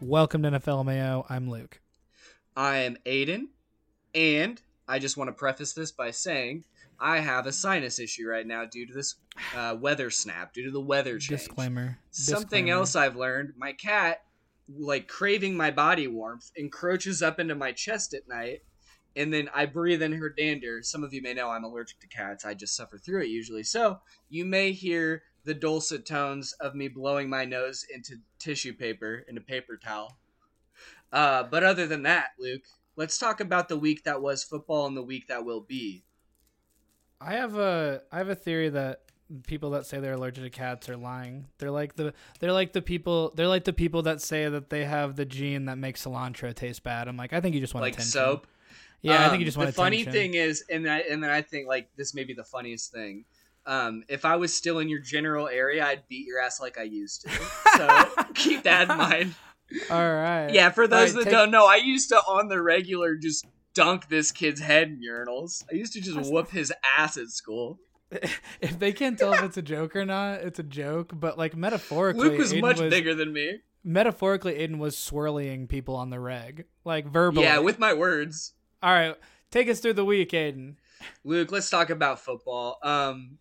Welcome to NFL Mayo. I'm Luke. I am Aiden, and I just want to preface this by saying I have a sinus issue right now due to this uh, weather snap, due to the weather change. Disclaimer. Something Disclaimer. else I've learned: my cat, like craving my body warmth, encroaches up into my chest at night, and then I breathe in her dander. Some of you may know I'm allergic to cats. I just suffer through it usually, so you may hear the dulcet tones of me blowing my nose into tissue paper into paper towel. Uh, but other than that, Luke, let's talk about the week that was football and the week that will be. I have a I have a theory that people that say they're allergic to cats are lying. They're like the they're like the people they're like the people that say that they have the gene that makes cilantro taste bad. I'm like, I think you just want like attention. soap. Yeah, I think Um, you just want The funny attention. thing is, and I, and then I think like this may be the funniest thing. Um, if I was still in your general area, I'd beat your ass like I used to. So keep that in mind. All right. Yeah, for those Alright, that take- don't know, I used to on the regular just dunk this kid's head in urinals. I used to just whoop his ass at school. If they can't tell if it's a joke or not, it's a joke. But like metaphorically, Luke was Aiden much was, bigger than me. Metaphorically, Aiden was swirling people on the reg, like verbally. Yeah, with my words. All right, take us through the week, Aiden. Luke, let's talk about football. Um,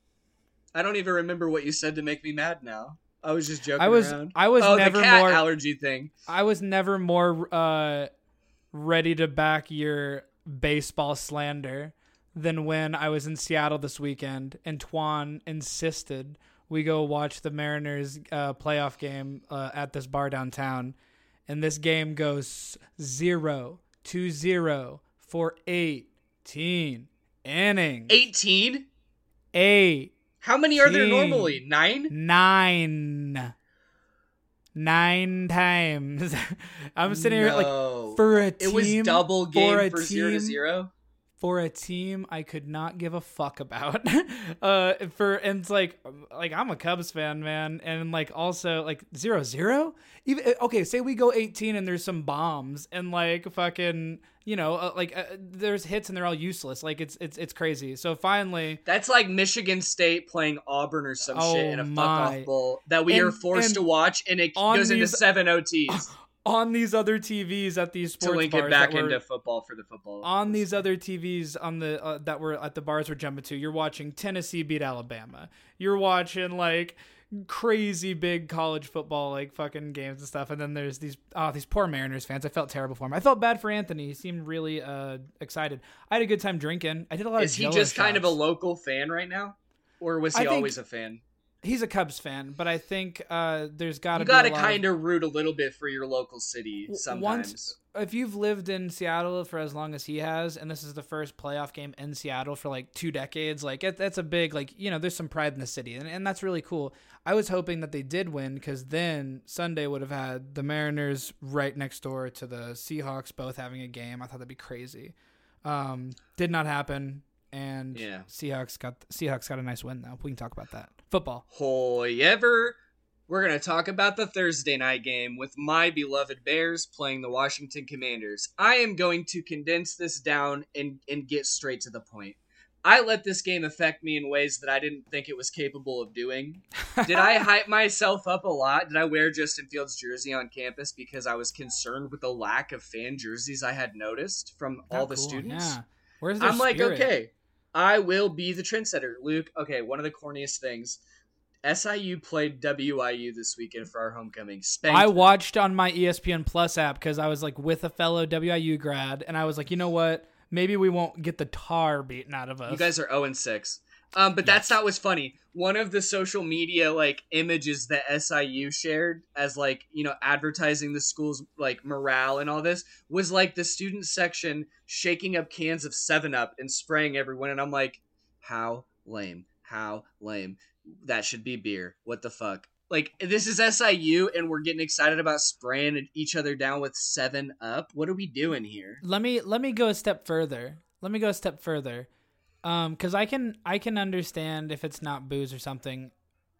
I don't even remember what you said to make me mad now. I was just joking I was around. I was oh, never the cat more allergy thing. I was never more uh, ready to back your baseball slander than when I was in Seattle this weekend and Twan insisted we go watch the Mariners uh, playoff game uh, at this bar downtown. And this game goes zero to zero for 18 innings. 18? Eight. How many are there normally? Nine? Nine. Nine times. I'm sitting here like for a team. it was double for game a for, zero to zero. For a team I could not give a fuck about. uh, for and it's like like I'm a Cubs fan, man, and like also like zero zero. Even uh, okay, say we go 18 and there's some bombs and like fucking you know uh, like uh, there's hits and they're all useless. Like it's it's it's crazy. So finally. That's like Michigan State playing Auburn or some Oh shit in a fuck my. off bowl that we And- are forced to watch, and it goes into seven OTs on these other TVs at these to sports link bars it back were- into football for the football. on these other TVs on the uh, that were at the bars we're jumping to, you're watching Tennessee beat Alabama. You're watching like crazy big college football like fucking games and stuff. And then there's these oh these poor Mariners fans. I felt terrible for him. I felt bad for Anthony. He seemed really uh excited. I had a good time drinking. I did a lot Is of. he just kind of a local fan right now, or was he think- always a fan? He's a Cubs fan, but I think uh there's got to You got to kind of root a little bit for your local city sometimes. once- if you've lived in Seattle for as long as he has, and this is the first playoff game in Seattle for like two decades, like it, that's a big like you know there's some pride in the city, and, and that's really cool. I was hoping that they did win because then Sunday would have had the Mariners right next door to the Seahawks both having a game. I thought that'd be crazy. Um, did not happen, and Yeah. Seahawks got Seahawks got a nice win though. We can talk about that football. Hoy ever. We're going to talk about the Thursday night game with my beloved Bears playing the Washington Commanders. I am going to condense this down and, and get straight to the point. I let this game affect me in ways that I didn't think it was capable of doing. Did I hype myself up a lot? Did I wear Justin Fields' jersey on campus because I was concerned with the lack of fan jerseys I had noticed from oh, all Oh, the cool, students? Yeah. Where's I'm like, okay, I will be the trendsetter. Luke, okay, one of the corniest things. SIU played WIU this weekend for our homecoming. Spanked I watched on my ESPN Plus app because I was like with a fellow WIU grad, and I was like, you know what? Maybe we won't get the tar beaten out of us. You guys are 0 and 6. Um, but that's not what's funny. One of the social media like images that SIU shared as like you know advertising the school's like morale and all this was like the student section shaking up cans of Seven Up and spraying everyone, and I'm like, how lame, how lame. That should be beer. What the fuck? Like this is SIU, and we're getting excited about spraying each other down with Seven Up. What are we doing here? let me let me go a step further. Let me go a step further, um, because I can I can understand if it's not booze or something.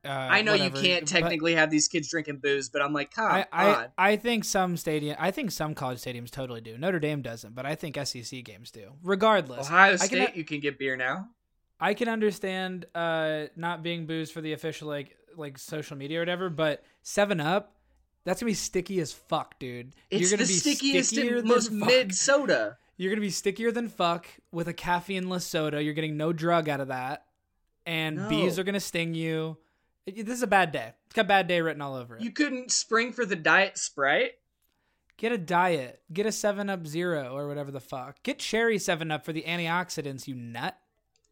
Uh, I know whatever, you can't technically have these kids drinking booze, but I'm like, I, I. I think some stadium. I think some college stadiums totally do. Notre Dame doesn't, but I think SEC games do. Regardless, Ohio State, can- you can get beer now. I can understand uh not being booze for the official like like social media or whatever, but Seven Up, that's gonna be sticky as fuck, dude. It's You're gonna the be stickiest and most fuck. mid soda. You're gonna be stickier than fuck with a caffeineless soda. You're getting no drug out of that, and bees are gonna sting you. It- this is a bad day. It's got bad day written all over it. You couldn't spring for the diet Sprite. Get a diet. Get a Seven Up Zero or whatever the fuck. Get cherry Seven Up for the antioxidants. You nut.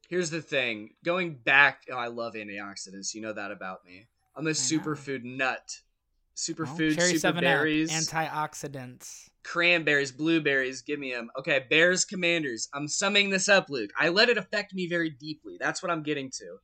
Here's the thing. Going back, oh, I love antioxidants. You know that about me. I'm a superfood nut. Superfood, cherry super berries, Up. Antioxidants. Cranberries, blueberries. Give me them. Okay, Bears, Commanders. I'm summing this up, Luke. I let it affect me very deeply. That's what I'm getting to.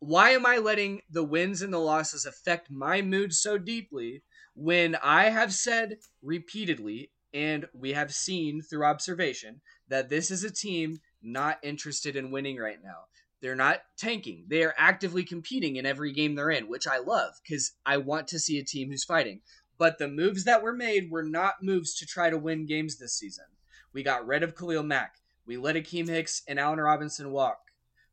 Why am I letting the wins and the losses affect my mood so deeply when I have said repeatedly, and we have seen through observation, that this is a team not interested in winning right now? They're not tanking. They are actively competing in every game they're in, which I love because I want to see a team who's fighting. But the moves that were made were not moves to try to win games this season. We got rid of Khalil Mack. We let Akiem Hicks and Allen Robinson walk.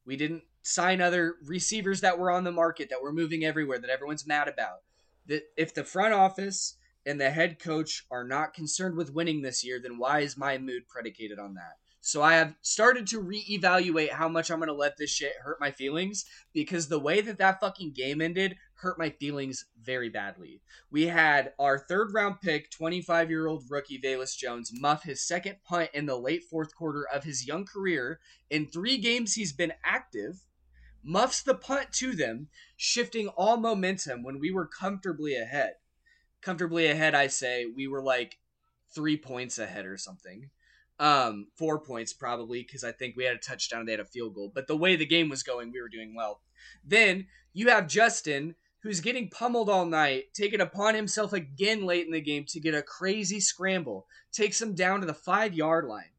We didn't sign other receivers that were on the market that were moving everywhere that everyone's mad about. That if the front office and the head coach are not concerned with winning this year, then why is my mood predicated on that? So I have started to reevaluate how much I'm going to let this shit hurt my feelings because the way that that fucking game ended hurt my feelings very badly. We had our third round pick, 25 year old rookie Velus Jones, muff his second punt in the late fourth quarter of his young career. In three games he's been active, muffs the punt to them, shifting all momentum when we were comfortably ahead. Comfortably ahead, I say, we were like three points ahead or something. Um, four points probably because I think we had a touchdown and they had a field goal. But the way the game was going, we were doing well. Then you have Justin, who's getting pummeled all night, taking upon himself again late in the game to get a crazy scramble, takes him down to the five yard line.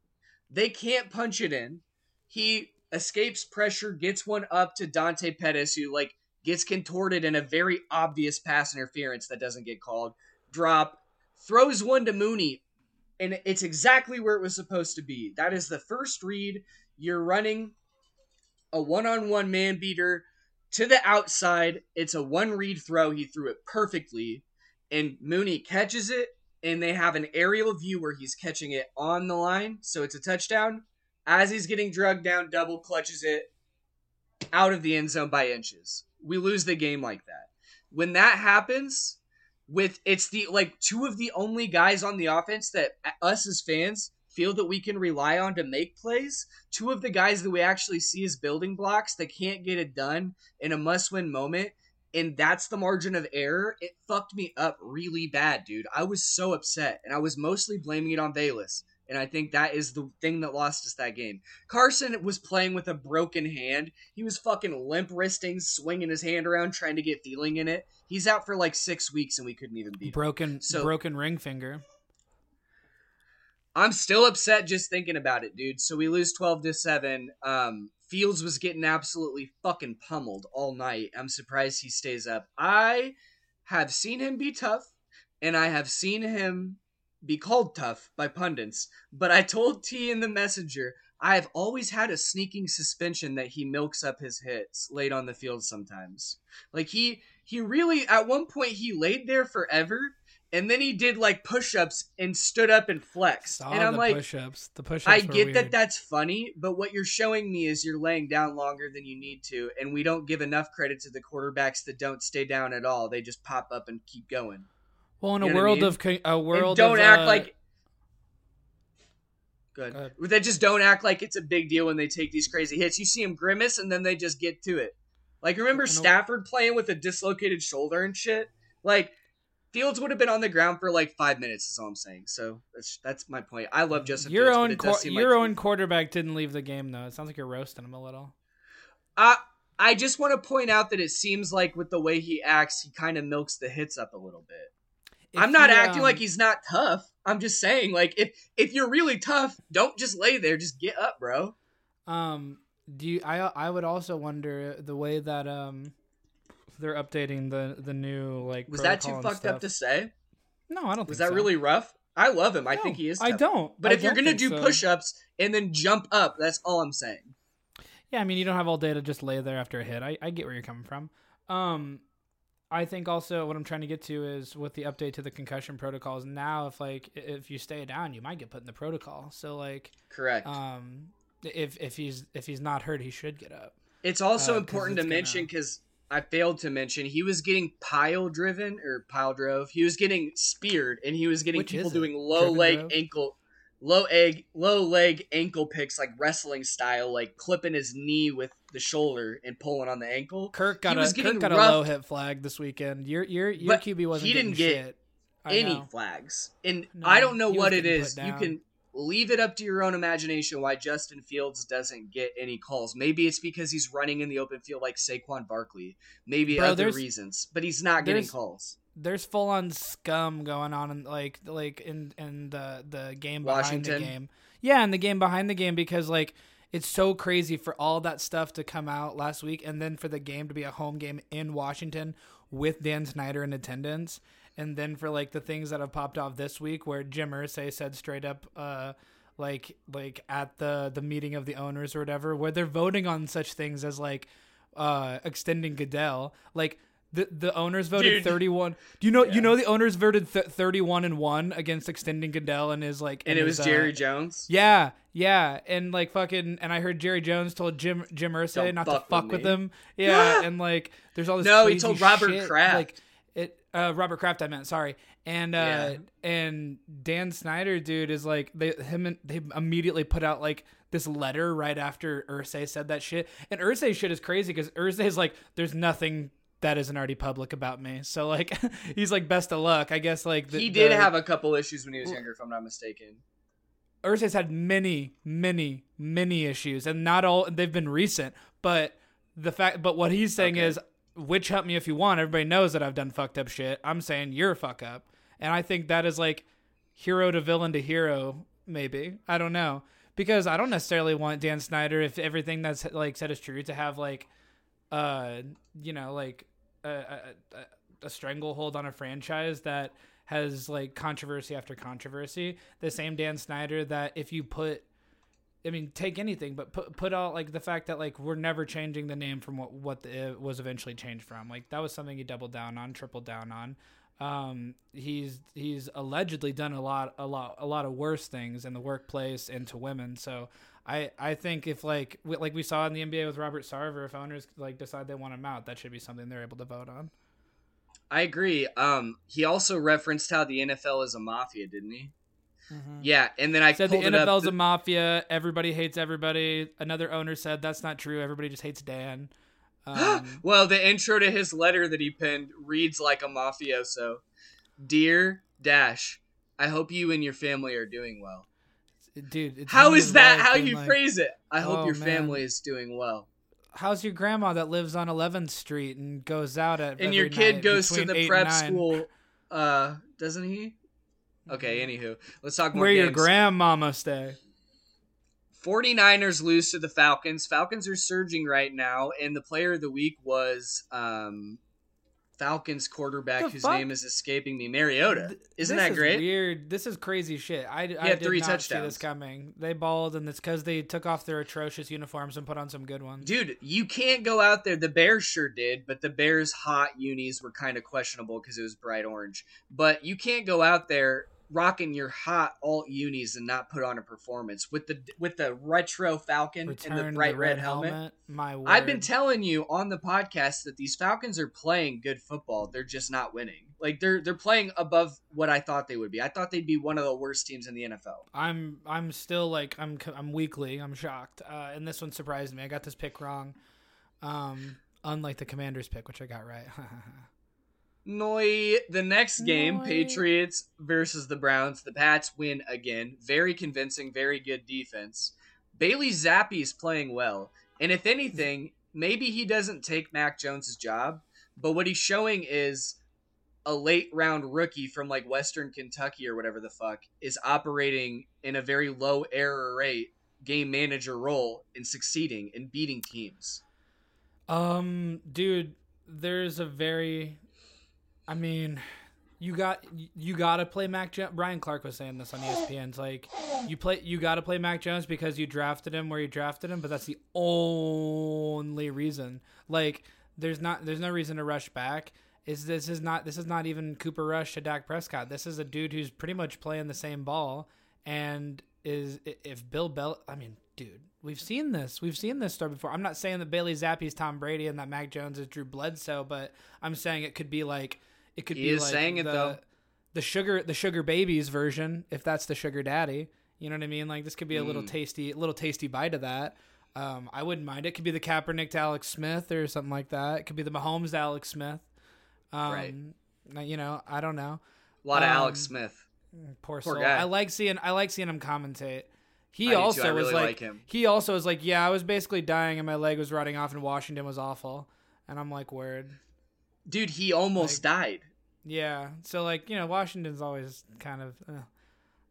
They can't punch it in. He escapes pressure, gets one up to Dante Pettis, who like gets contorted in a very obvious pass interference that doesn't get called. Drop, throws one to Mooney, and it's exactly where it was supposed to be. That is the first read. You're running a one-on-one man beater to the outside. It's a one read throw. He threw it perfectly, and Mooney catches it, and they have an aerial view where he's catching it on the line, so it's a touchdown. As he's getting drugged down, double clutches it out of the end zone by inches. We lose the game like that. When that happens, with it's the like two of the only guys on the offense that us as fans feel that we can rely on to make plays. Two of the guys that we actually see as building blocks that can't get it done in a must-win moment, and that's the margin of error. It fucked me up really bad, dude. I was so upset, and I was mostly blaming it on Bayless. And I think that is the thing that lost us that game. Carson was playing with a broken hand. He was fucking limp wristing, swinging his hand around, trying to get feeling in it. He's out for like six weeks, and we couldn't even beat him. Broken, So- broken ring finger. I'm still upset just thinking about it, dude. So we lose 12 to 7. Um Fields was getting absolutely fucking pummeled all night. I'm surprised he stays up. I have seen him be tough and I have seen him be called tough by pundits, but I told T in the messenger I have always had a sneaking suspicion that he milks up his hits late on the field sometimes. Like he he really at one point he laid there forever and then he did like push-ups and stood up and flexed. Saw and I'm the like push-ups. The push-ups. I get that that's funny, but what you're showing me is you're laying down longer than you need to, and we don't give enough credit to the quarterbacks that don't stay down at all. They just pop up and keep going. Well, in a You know what I world mean? of a And world don't of, act uh, like good. Go ahead. They just don't act like it's a big deal when they take these crazy hits. You see them grimace, and then they just get to it. Like remember a- Stafford playing with a dislocated shoulder and shit. Like Fields would have been on the ground for like five minutes. Is all I'm saying. So that's that's my point. I love Justin. your Fields, own it does quar- seem your own quarterback didn't leave the game though. It sounds like you're roasting him a little. Uh, I just want to point out that it seems like with the way he acts, he kind of milks the hits up a little bit. If I'm not he, acting um, like he's not tough. I'm just saying, like, if if you're really tough, don't just lay there. Just get up, bro. Um, do you? I I would also wonder the way that um they're updating the the new like. Was that too fucked up to say? No, I don't. Think. Was that so. really rough? I love him. I No, think he is. I don't. But I if you're gonna do so. push-ups and then jump up, that's all I'm saying. Yeah, I mean, you don't have all day to just lay there after a hit. I, I get where you're coming from. Um, I think also what I'm trying to get to is with the update to the concussion protocols. Now, if like if you stay down, you might get put in the protocol. So like, Correct. um, if if he's if he's not hurt, he should get up. It's also Uh, important it's to gonna- mention because I failed to mention he was getting pile driven or pile drove. He was getting speared and he was getting Which people doing low Driven leg drove? ankle, low egg, low leg ankle picks like wrestling style, like clipping his knee with the shoulder and pulling on the ankle. Kirk got He a Kirk got a low hit flag this weekend. Your your your QB wasn't he didn't get shit. Any flags, and No, I don't know what it is. You can leave it up to your own imagination why Justin Fields doesn't get any calls. Maybe it's because he's running in the open field like Saquon Barkley. Maybe Bro, other reasons, but he's not getting calls. there's full on scum going on in like like in in the the game behind Washington? the game. Yeah, in the game behind the game because like it's so crazy for all that stuff to come out last week and then for the game to be a home game in Washington with Dan Snyder in attendance and then for like the things that have popped off this week where Jim Irsay said straight up uh like like at the the meeting of the owners or whatever where they're voting on such things as like uh extending Goodell like the the owners voted Dude. 31 do you know Yeah. you know the owners voted th- 31 and 1 against extending Goodell and his like And it was his, Jerry uh, Jones. yeah, yeah, and like fucking, and I heard Jerry Jones told Jim Jim Irsay Don't not fuck to fuck with with, him. Yeah, and like there's all this. No, he told Robert shit, Kraft. Like uh, Robert Kraft. I meant sorry, and uh, Yeah. and Dan Snyder, dude, is like they him and they immediately put out like this letter right after Irsay said that shit, and Irsay shit is crazy because Irsay is like, there's nothing. That isn't already public about me, so like he's like best of luck, I guess. Like the, he did the- have a couple issues when he was younger, if I'm not mistaken. Irsay's had many, many, many issues, and not all they've been recent. But the fact, but what he's saying Okay. is, witch hunt me if you want. Everybody knows that I've done fucked up shit. I'm saying you're a fuck up, and I think that is like hero to villain to hero. Maybe I don't know because I don't necessarily want Dan Snyder if everything that's like said is true to have like, uh, you know, like a, a, a, stranglehold on a franchise that has like controversy after controversy. The same Dan Snyder that if you put I mean, take anything, but put put out like the fact that like we're never changing the name from what what the, it was eventually changed from. Like that was something he doubled down on, tripled down on. Um, he's he's allegedly done a lot a lot a lot of worse things in the workplace and to women. So I I think if like we, like we saw in the NBA with Robert Sarver, if owners like decide they want him out, that should be something they're able to vote on. I agree. Um, he also referenced how the NFL is a mafia, didn't he? Yeah, and then I said the pulled up. NFL's a mafia. Everybody hates everybody. Another owner said that's not true. Everybody just hates Dan. Um, well, the intro to his letter that he penned reads like a mafioso. Dear Dash, I hope you and your family are doing well. dude, it's him How and is his that how you like, phrase it? I hope Oh, your man. family is doing well. How's your grandma that lives on 11th Street and goes out at And your kid night goes to the prep school, uh, doesn't he? Okay, anywho, let's talk more Where your games. grandmama stay? 49ers lose to the Falcons. Falcons are surging right now, and the player of the week was um, Falcons quarterback whose fuck? name is escaping me, Mariota. Isn't this that is great? Weird. This is crazy shit. I, I had did three not see touchdowns. this coming. They balled, and it's because they took off their atrocious uniforms and put on some good ones. Dude, you can't go out there. The Bears sure did, but the Bears' hot unis were kind of questionable because it was bright orange. But you can't go out there rocking your hot alt unis and not put on a performance with the with the retro Falcon Return and the bright red, red helmet. My word. I've been telling you on the podcast that these Falcons are playing good football. They're just not winning. Like they're they're playing above what I thought they would be. I thought they'd be one of the worst teams in the NFL. I'm I'm still like I'm I'm weakly. I'm shocked. Uh, and this one surprised me. I got this pick wrong. Um, unlike the Commanders pick, which I got right. Noi. The next game, Noi. Patriots versus the Browns. The Pats win again. Very convincing, very good defense. Bailey Zappe is playing well. And if anything, maybe he doesn't take Mac Jones's job, but what he's showing is a late round rookie from like Western Kentucky or whatever the fuck is operating in a very low error rate game manager role and succeeding and beating teams. um, dude, there's a very, I mean, you got you got to play Mac. Jo- Brian Clark was saying this on ESPN. It's like you play you got to play Mac Jones because you drafted him where you drafted him, but that's the only reason. Like there's not there's no reason to rush back. Is this is not this is not even Cooper Rush to Dak Prescott. This is a dude who's pretty much playing the same ball and is if Bill Bell. I mean, dude, we've seen this. We've seen this story before. I'm not saying that Bailey Zappe's Tom Brady and that Mac Jones is Drew Bledsoe, but I'm saying it could be like it could He be is like saying it, the, though. the sugar the sugar babies version, if that's the sugar daddy. You know what I mean? Like this could be a little Mm. tasty, little tasty bite of that. Um, I wouldn't mind. It could be the Kaepernick to Alex Smith or something like that. It could be the Mahomes to Alex Smith. Um, Right. You know, I don't know. A lot of Um, Alex Smith. Poor, Poor soul. guy. I like seeing I like seeing him commentate. He I also was like, like him. he also was like, yeah, I was basically dying and my leg was rotting off and Washington was awful. And I'm like, word. Dude, he almost died. Yeah. So like, you know, Washington's always kind of uh,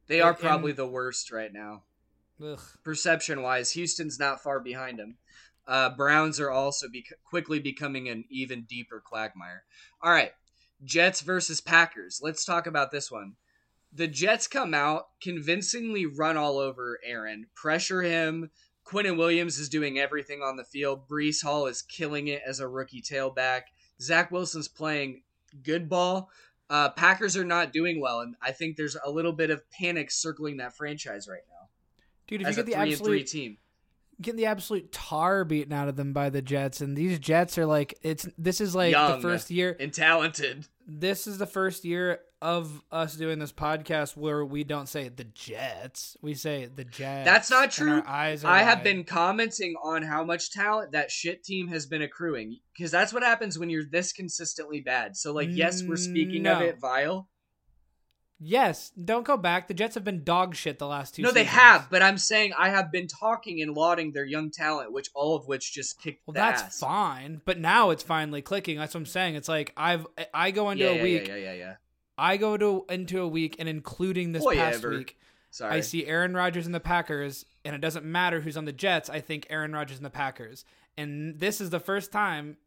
They are And- probably the worst right now. ugh. perception wise, Houston's not far behind them. Uh, Browns are also bec- quickly becoming an even deeper quagmire. All right, Jets versus Packers. Let's talk about this one. The Jets come out, convincingly run all over Aaron, pressure him. Quinnen Williams is doing everything on the field. Breece Hall is killing it as a rookie tailback. Zach Wilson's playing good ball. Uh, Packers are not doing well, and I think there's a little bit of panic circling that franchise right now Dude, if you get the and three absolute team. getting the absolute tar beaten out of them by the Jets and these Jets are like it's this is like Young. the first year and talented. this is the first year of us doing this podcast where we don't say the Jets. We say the Jets. That's not true. our eyes are I have been commenting on how much talent that shit team has been accruing because that's what happens when you're this consistently bad. So like, yes, we're mm, speaking of it vile. Yes, don't go back. The Jets have been dog shit the last two No, they have, but I'm saying I have been talking and lauding their young talent, which all of which just kicked Well, that's ass. fine, but now it's finally clicking. That's what I'm saying. It's like I've I go into Yeah, a yeah, week. yeah, yeah, yeah, yeah. I go to into a week and including this past week, Sorry. I see Aaron Rodgers and the Packers, and it doesn't matter who's on the Jets. I think Aaron Rodgers and the Packers, and this is the first time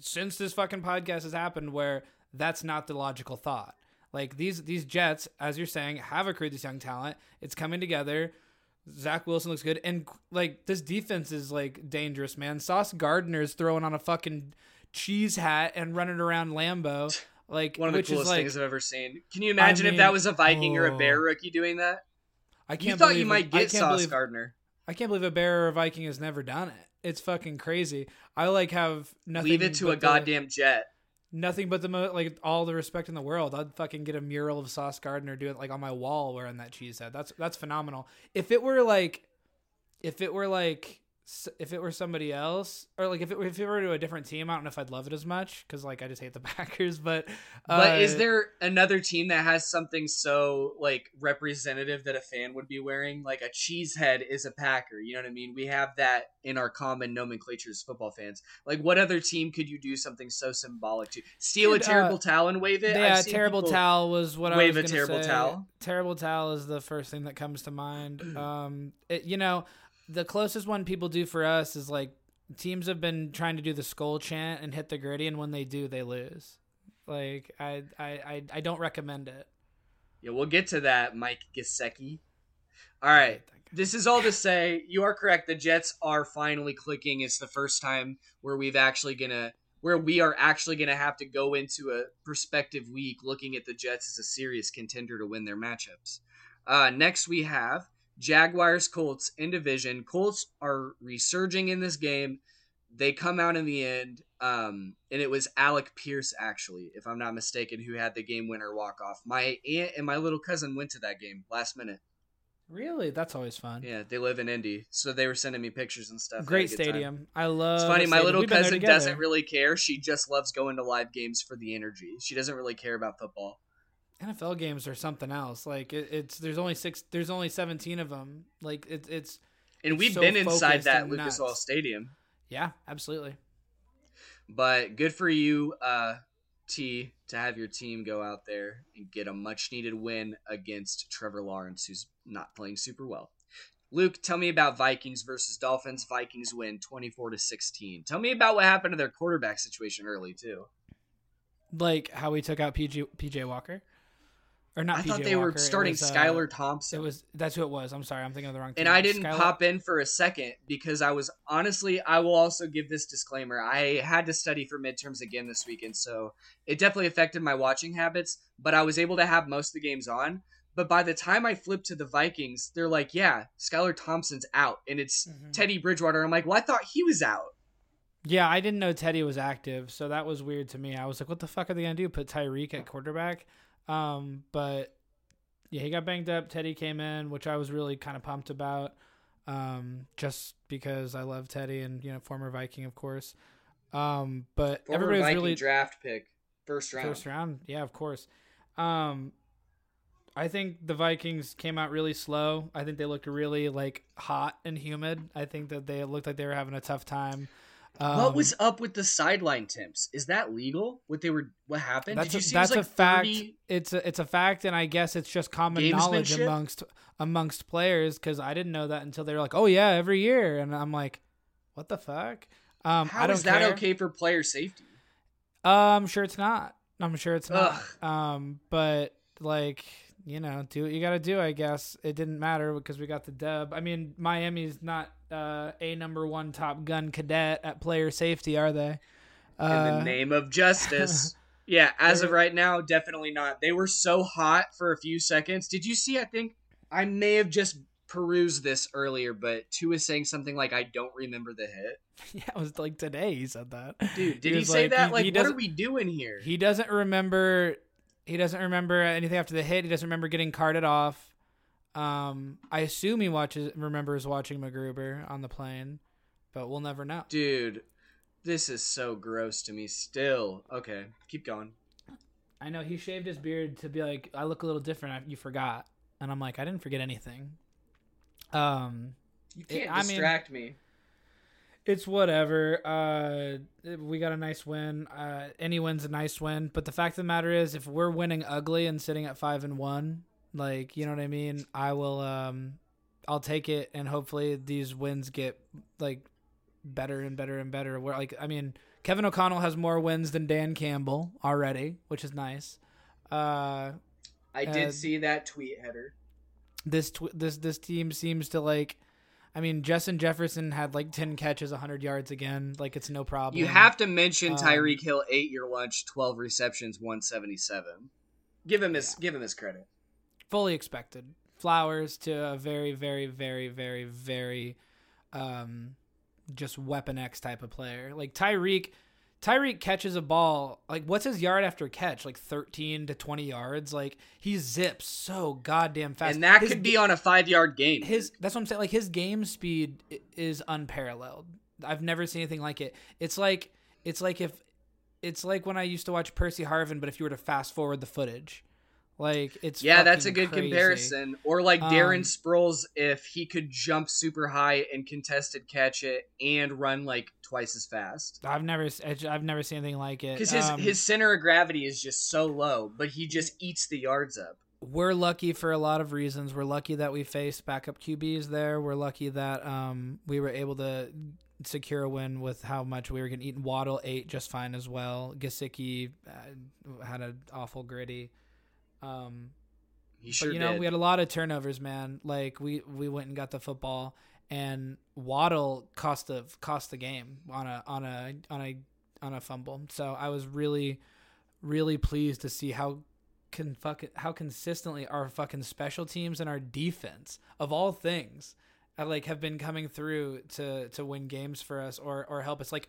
since this fucking podcast has happened where that's not the logical thought. Like these these Jets, as you're saying, have accrued this young talent. It's coming together. Zach Wilson looks good, and like this defense is like dangerous, man. Sauce Gardner's throwing on a fucking cheese hat and running around Lambeau, like One of the coolest like things I've ever seen. Can you imagine if mean, that was a Viking or a oh. Bear rookie doing that? I can't You thought you might get Sauce believe, Gardner. I can't believe a Bear or a Viking has never done it. It's fucking crazy. I like have nothing. Leave it to a the- goddamn jet. nothing but the mo- like all the respect in the world. I'd fucking get a mural of Sauce Gardner do it like on my wall wearing that cheese head. That's that's phenomenal. If it were like, if it were like, if it were somebody else, or like if it were, if it were to a different team, I don't know if I'd love it as much because like I just hate the Packers. But But is uh, there another team that has something so like representative that a fan would be wearing? Like a cheesehead is a Packer. You know what I mean? We have that in our common nomenclature as football fans. Like, what other team could you do something so symbolic to? Steal Dude, a terrible uh, towel and wave it. Yeah, terrible towel was what I wave was a terrible say. towel. Terrible towel is the first thing that comes to mind. Um, it, you know, the closest one people do for us is like teams have been trying to do the skull chant and hit the gritty, and when they do, they lose. Like I, I, I, I don't recommend it. Yeah, we'll get to that, Mike Gesicki. All right. This is all to say you are correct. The Jets are finally clicking. It's the first time where we've actually gonna where we are actually gonna have to go into a prospective week looking at the Jets as a serious contender to win their matchups. Uh, next we have Jaguars Colts in division. Colts are resurging in this game. They come out in the end, um, and it was Alec Pierce actually, if I'm not mistaken, who had the game winner walk off. My aunt and my little cousin went to that game last minute. Really, that's always fun. Yeah, they live in Indy, so they were sending me pictures and stuff. Great good time. stadium. I love. It's funny. My little We've been there cousin doesn't really care. She just loves going to live games for the energy. She doesn't really care about football. NFL games are something else. Like it, it's there's only six. There's only seventeen of them. Like it, it's And we've so been inside that Lucas Oil. Stadium. yeah, absolutely. But good for you, uh, T, to have your team go out there and get a much needed win against Trevor Lawrence, who's not playing super well. Luke, tell me about Vikings versus Dolphins. Vikings win 24 to 16. Tell me about what happened to their quarterback situation early too. Like how we took out PJ PJ Walker. Or not I PJ thought they Walker, were starting was, uh, Skylar Thompson. It was that's who it was. I'm sorry, I'm thinking of the wrong. and. I didn't Skylar- pop in for a second because I was honestly, I will also give this disclaimer. I had to study for midterms again this weekend, so it definitely affected my watching habits, but I was able to have most of the games on. But by the time I flipped to the Vikings, they're like, yeah, Skylar Thompson's out, and it's Mhm. Teddy Bridgewater. I'm like, well, I thought he was out. Yeah, I didn't know Teddy was active, so that was weird to me. I was like, what the fuck are they gonna do? Put Tyreek at quarterback? Um, but yeah, he got banged up. Teddy came in, which I was really kind of pumped about. Um, just because I love Teddy and you know former Viking, of course. Um, but Former everybody was Viking really draft pick, first round. First round, yeah, of course. Um, I think the Vikings came out really slow. I think they looked really like hot and humid. I think that they looked like they were having a tough time. Um, what was up with the sideline temps? Is that legal? What they were? What happened? that's Did you a, see? that's was a like fact. It's a it's a fact, and I guess it's just common knowledge amongst amongst players because I didn't know that until they were like, "Oh yeah, every year," and I'm like, "What the fuck?" Um, How I don't is that care. okay for player safety? Uh, I'm sure it's not. I'm sure it's not. Ugh. Um, but like you know, do what you got to do. I guess it didn't matter because we got the dub. I mean, Miami's not uh, a number one Top Gun cadet at player safety, are they? In Uh, the name of justice. yeah, as of right now, definitely not. They were so hot for a few seconds. Did you see? I think I may have just perused this earlier, but Tua is saying something like, "I don't remember the hit." yeah, it was like today he said that. Dude, did he, was say that? he- Like, he what are we doing here? He doesn't remember. He doesn't remember anything after the hit. He doesn't remember getting carted off. Um, I assume he watches remembers watching MacGruber on the plane, but we'll never know. Dude, this is so gross to me. Still, okay, keep going. I know he shaved his beard to be like, I look a little different. I, you forgot, and I'm like, I didn't forget anything. Um, You can't I mean- distract me. it's whatever. Uh, we got a nice win. Uh, any win's a nice win. But the fact of the matter is, if we're winning ugly and sitting at five and one, like you know what I mean, I will. Um, I'll take it, and hopefully these wins get like better and better and better. Where like I mean, Kevin O'Connell has more wins than Dan Campbell already, which is nice. Uh, I did see that tweet header. this tw- this this team seems to like. I mean, Justin Jefferson had like ten catches, hundred yards again. Like it's no problem. You have to mention Um, Tyreek Hill ate your lunch, twelve receptions, one seventy seven. Give him his give him his credit. Fully expected. Flowers to a very, very, very, very, very, um, just weapon X type of player. Like Tyreek, Tyreek catches a ball. Like what's his yard after catch? Like thirteen to twenty yards. Like he zips so goddamn fast. and that His could ga- be on a five yard game. his that's what I'm saying. Like his game speed is unparalleled. I've never seen anything like it. It's like it's like if it's like when I used to watch Percy Harvin, but if you were to fast forward the footage, like it's yeah, that's a good crazy. comparison. Or like Darren Um, Sproles if he could jump super high and contested catch it and run like twice as fast. I've never I've never seen anything like it. Because his Um, his center of gravity is just so low, but he just eats the yards up. we're lucky for a lot of reasons. We're lucky that we faced backup QBs there. We're lucky that um, we were able to secure a win with how much we were going to eat. Waddle ate just fine as well. Gesicki uh, had an awful gritty. Um, He sure but you know, did. we had a lot of turnovers, man. Like we we went and got the football, and Waddle cost the cost the game on a on a on a on a fumble. So I was really really pleased to see how can fucking how consistently our fucking special teams and our defense of all things uh, like have been coming through to to win games for us or or help us like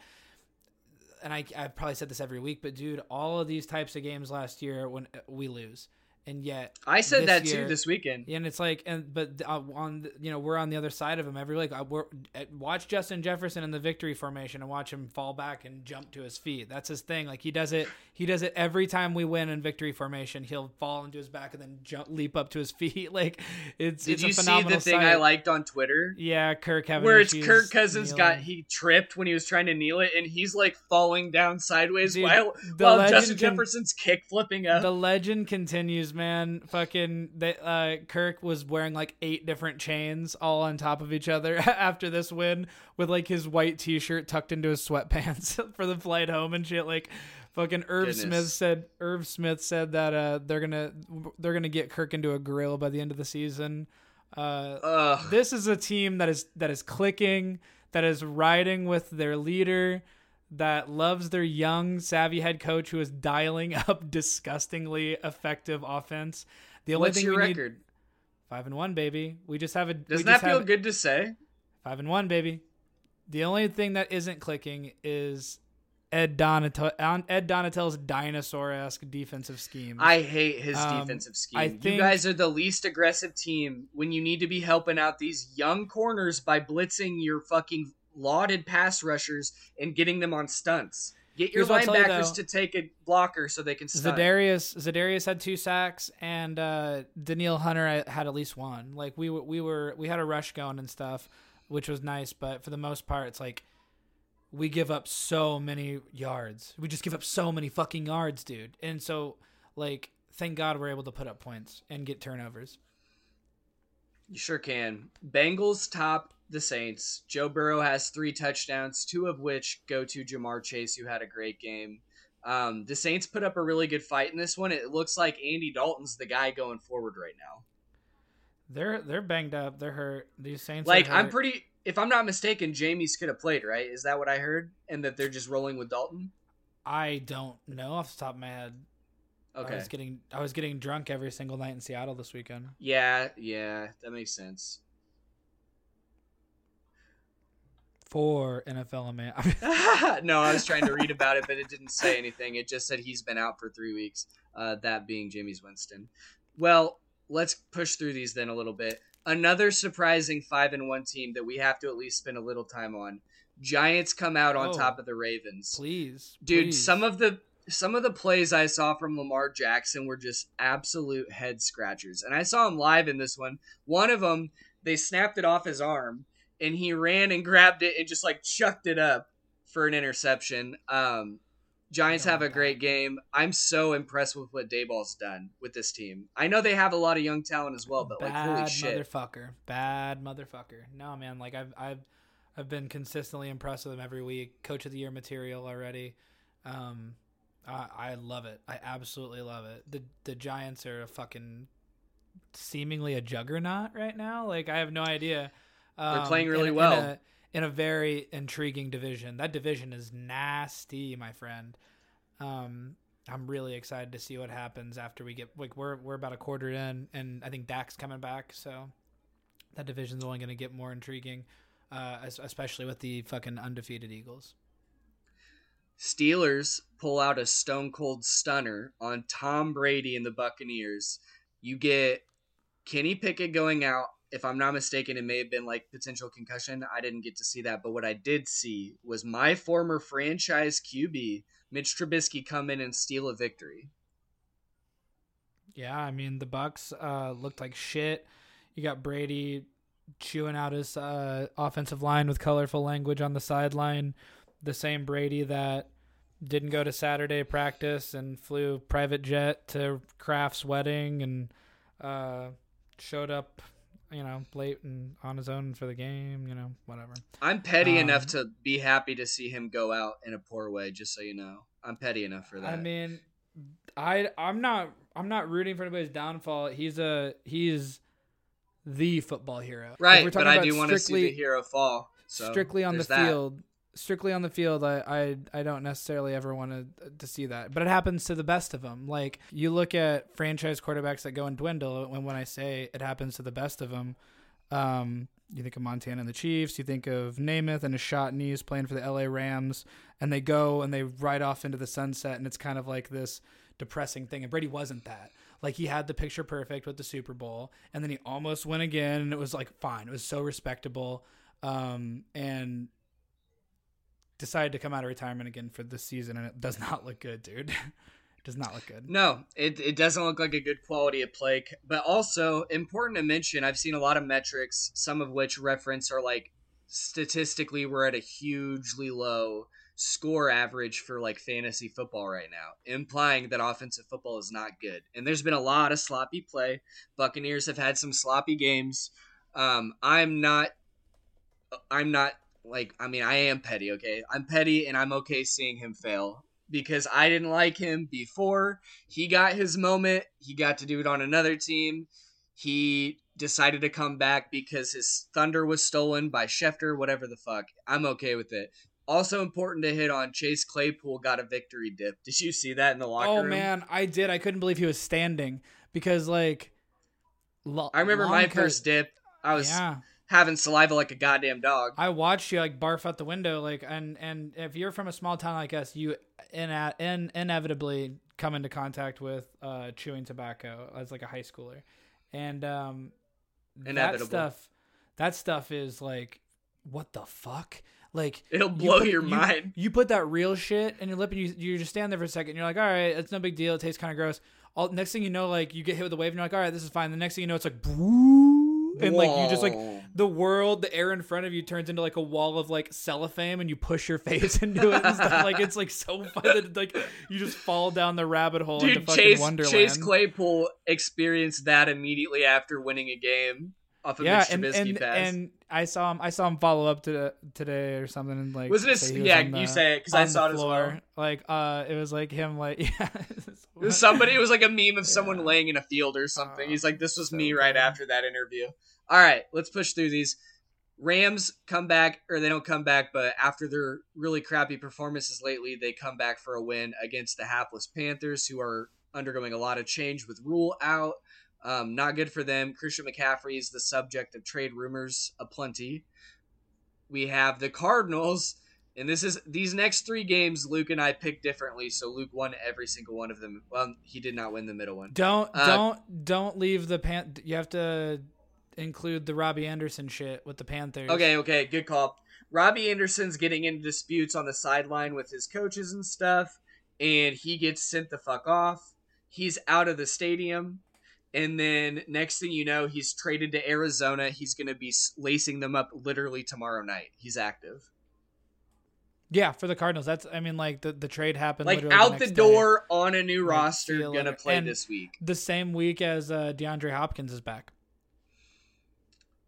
and I I've probably said this every week but dude all of these types of games last year when uh, we lose and yet I said that year- too this weekend. and it's like, and but uh, on the- you know we're on the other side of him every like uh, we're, uh, watch Justin Jefferson in the victory formation and watch him fall back and jump to his feet. That's his thing. Like he does it, he does it every time we win in victory formation. He'll fall into his back and then jump, leap up to his feet. Like it's Did it's you a see the thing sight. I liked on Twitter? Yeah, Kirk having Where it's Kirk Cousins got he tripped when he was trying to kneel it, and he's like falling down sideways Dude, while the while Justin Jefferson's kick flipping up. the legend continues, man. Fucking they, uh, Kirk was wearing like eight different chains all on top of each other after this win, with like his white T-shirt tucked into his sweatpants for the flight home and shit. Like, fucking Irv Goodness. Smith said. Irv Smith said that uh, they're gonna they're gonna get Kirk into a grill by the end of the season. Uh, this is a team that is that is clicking, that is riding with their leader, that loves their young, savvy head coach who is dialing up disgustingly effective offense. The only What's thing your we need record? five and one, baby. We just have a Doesn't that feel have good to say? five and one, baby. The only thing that isn't clicking is Ed Donatell Ed Donatell's dinosaur esque defensive scheme. I hate his Um, defensive scheme. I you think- guys are the least aggressive team when you need to be helping out these young corners by blitzing your fucking lauded pass rushers and getting them on stunts. Get your Here's what you, linebackers though. to take a blocker so they can stunt. Zadarius Zadarius had two sacks and uh Danielle Hunter had at least one. Like we we were we had a rush going and stuff, which was nice, but for the most part it's like we give up so many yards. We just give up so many fucking yards, dude. And so like thank God we're able to put up points and get turnovers. You sure can. Bengals top the Saints. Joe Burrow has three touchdowns, two of which go to Ja'Marr Chase, who had a great game. Um, the Saints put up a really good fight in this one. It looks like Andy Dalton's the guy going forward right now. They're they're banged up. They're hurt. These Saints are Like I'm pretty. If I'm not mistaken, Jameis could have played, right? Is that what I heard? And that they're just rolling with Dalton. I don't know off the top of my head. Okay. I was getting I was getting drunk every single night in Seattle this weekend. Yeah, yeah, that makes sense. For NFL man. no, I was trying to read about it, but it didn't say anything. It just said he's been out for three weeks. Uh, that being Jameis Winston. Well, let's push through these then a little bit. Another surprising five and one team that we have to at least spend a little time on. Giants come out on Oh. top of the Ravens. Please, Dude, please. some of the some of the plays I saw from Lamar Jackson were just absolute head scratchers. And I saw him live in this one. One of them, they snapped it off his arm and he ran and grabbed it and just like chucked it up for an interception. Um Giants Oh have a great game. I'm so impressed with what Daboll's done with this team. I know they have a lot of young talent as well, but like holy shit. motherfucker, bad motherfucker. No man, like I've I've I've been consistently impressed with them every week. Coach of the year material already. Um, I, I love it. I absolutely love it. The the Giants are a fucking seemingly a juggernaut right now. Like I have no idea. Um, They're playing really in- in well. a- in a very intriguing division. That division is nasty, my friend. Um, I'm really excited to see what happens after we get like we're we're about a quarter in, and I think Dak's coming back, so that division's only going to get more intriguing, uh, especially with the fucking undefeated Eagles. Steelers pull out a stone cold stunner on Tom Brady and the Buccaneers. You get Kenny Pickett going out. If I'm not mistaken, it may have been like potential concussion. I didn't get to see that, but what I did see was my former franchise QB, Mitch Trubisky, come in and steal a victory. Yeah, I mean the Bucks uh, looked like shit. You got Brady chewing out his uh, offensive line with colorful language on the sideline. The same Brady that didn't go to Saturday practice and flew private jet to Kraft's wedding and uh, showed up, you know, late and on his own for the game. You know, whatever. I'm petty Um, enough to be happy to see him go out in a poor way, just so you know. I'm petty enough for that. I mean, I I'm not I'm not rooting for anybody's downfall. He's a he's the football hero. Right, we're but talking I about do want to see strictly- the hero fall. So strictly on the that. field. Strictly on the field, I, I I don't necessarily ever want to to see that, but it happens to the best of them. Like you look at franchise quarterbacks that go and dwindle. When when I say it happens to the best of them, um, you think of Montana and the Chiefs. You think of Namath and his shot knees playing for the L.A. Rams, and they go and they ride off into the sunset, and it's kind of like this depressing thing. And Brady wasn't that. Like he had the picture perfect with the Super Bowl, and then he almost went again, and it was like fine. It was so respectable, um, and decided to come out of retirement again for this season, and it does not look good, dude. it does not look good. No, it, it doesn't look like a good quality of play. But also, important to mention, I've seen a lot of metrics, some of which reference are like statistically we're at a hugely low score average for like fantasy football right now, implying that offensive football is not good. And there's been a lot of sloppy play. Buccaneers have had some sloppy games. Um, I'm not. I'm not like. I mean, I am petty. Okay, I'm petty, and I'm okay seeing him fail because I didn't like him before. He got his moment. He got to do it on another team. He decided to come back because his thunder was stolen by Schefter, whatever the fuck. I'm okay with it. Also important to hit on Chase Claypool got a victory dip. Did you see that in the locker oh room? man, I did. I couldn't believe he was standing because like. Lo- I remember my cut- first dip. I was Yeah, having saliva like a goddamn dog. I watched you like barf out the window, like, and and if you're from a small town like us, you in, in inevitably come into contact with uh, chewing tobacco as like a high schooler, and um, that stuff, that stuff is like, what the fuck? Like It'll you blow put- your you- mind. You put that real shit in your lip, and you you just stand there for a second. And you're like, all right, it's no big deal. It tastes kind of gross. All next thing you know, like you get hit with a wave, and you're like, all right, this is fine. The next thing you know, it's like, "Boo," and like you just like the world, the air in front of you turns into like a wall of like cellophane, and you push your face into it and stuff. Like it's like so fun that like you just fall down the rabbit hole into fucking Chase Wonderland. Chase Claypool experienced that immediately after winning a game off of yeah, and Trubisky and, pass. and I saw him. I saw him follow up to today or something, and like Wasn't it- was yeah, on you say it because I saw it as well. Like, uh, it was like him, like yeah. Was somebody it was like a meme of someone laying in a field or something. Oh, He's like, "This was so me right after that interview." All right, let's push through these. Rams come back, or they don't come back, but after their really crappy performances lately, they come back for a win against the hapless Panthers, who are undergoing a lot of change with Rhule out. Um, not good for them. Christian McCaffrey is the subject of trade rumors aplenty. We have the Cardinals, and this is these next three games. Luke and I picked differently, so Luke won every single one of them. Well, he did not win the middle one. Don't Uh, don't don't leave the pan. You have to include the Robbie Anderson shit with the Panthers. Okay, okay, good call. Robbie Anderson's getting into disputes on the sideline with his coaches and stuff, and he gets sent the fuck off. He's out of the stadium, and then next thing you know, he's traded to Arizona. He's going to be lacing them up literally tomorrow night. He's active, Yeah, for the Cardinals. That's I mean like the, the trade happened like out the, day. door on a new Like, roster. Gonna later. play And- this week. the same week as uh, DeAndre Hopkins is back.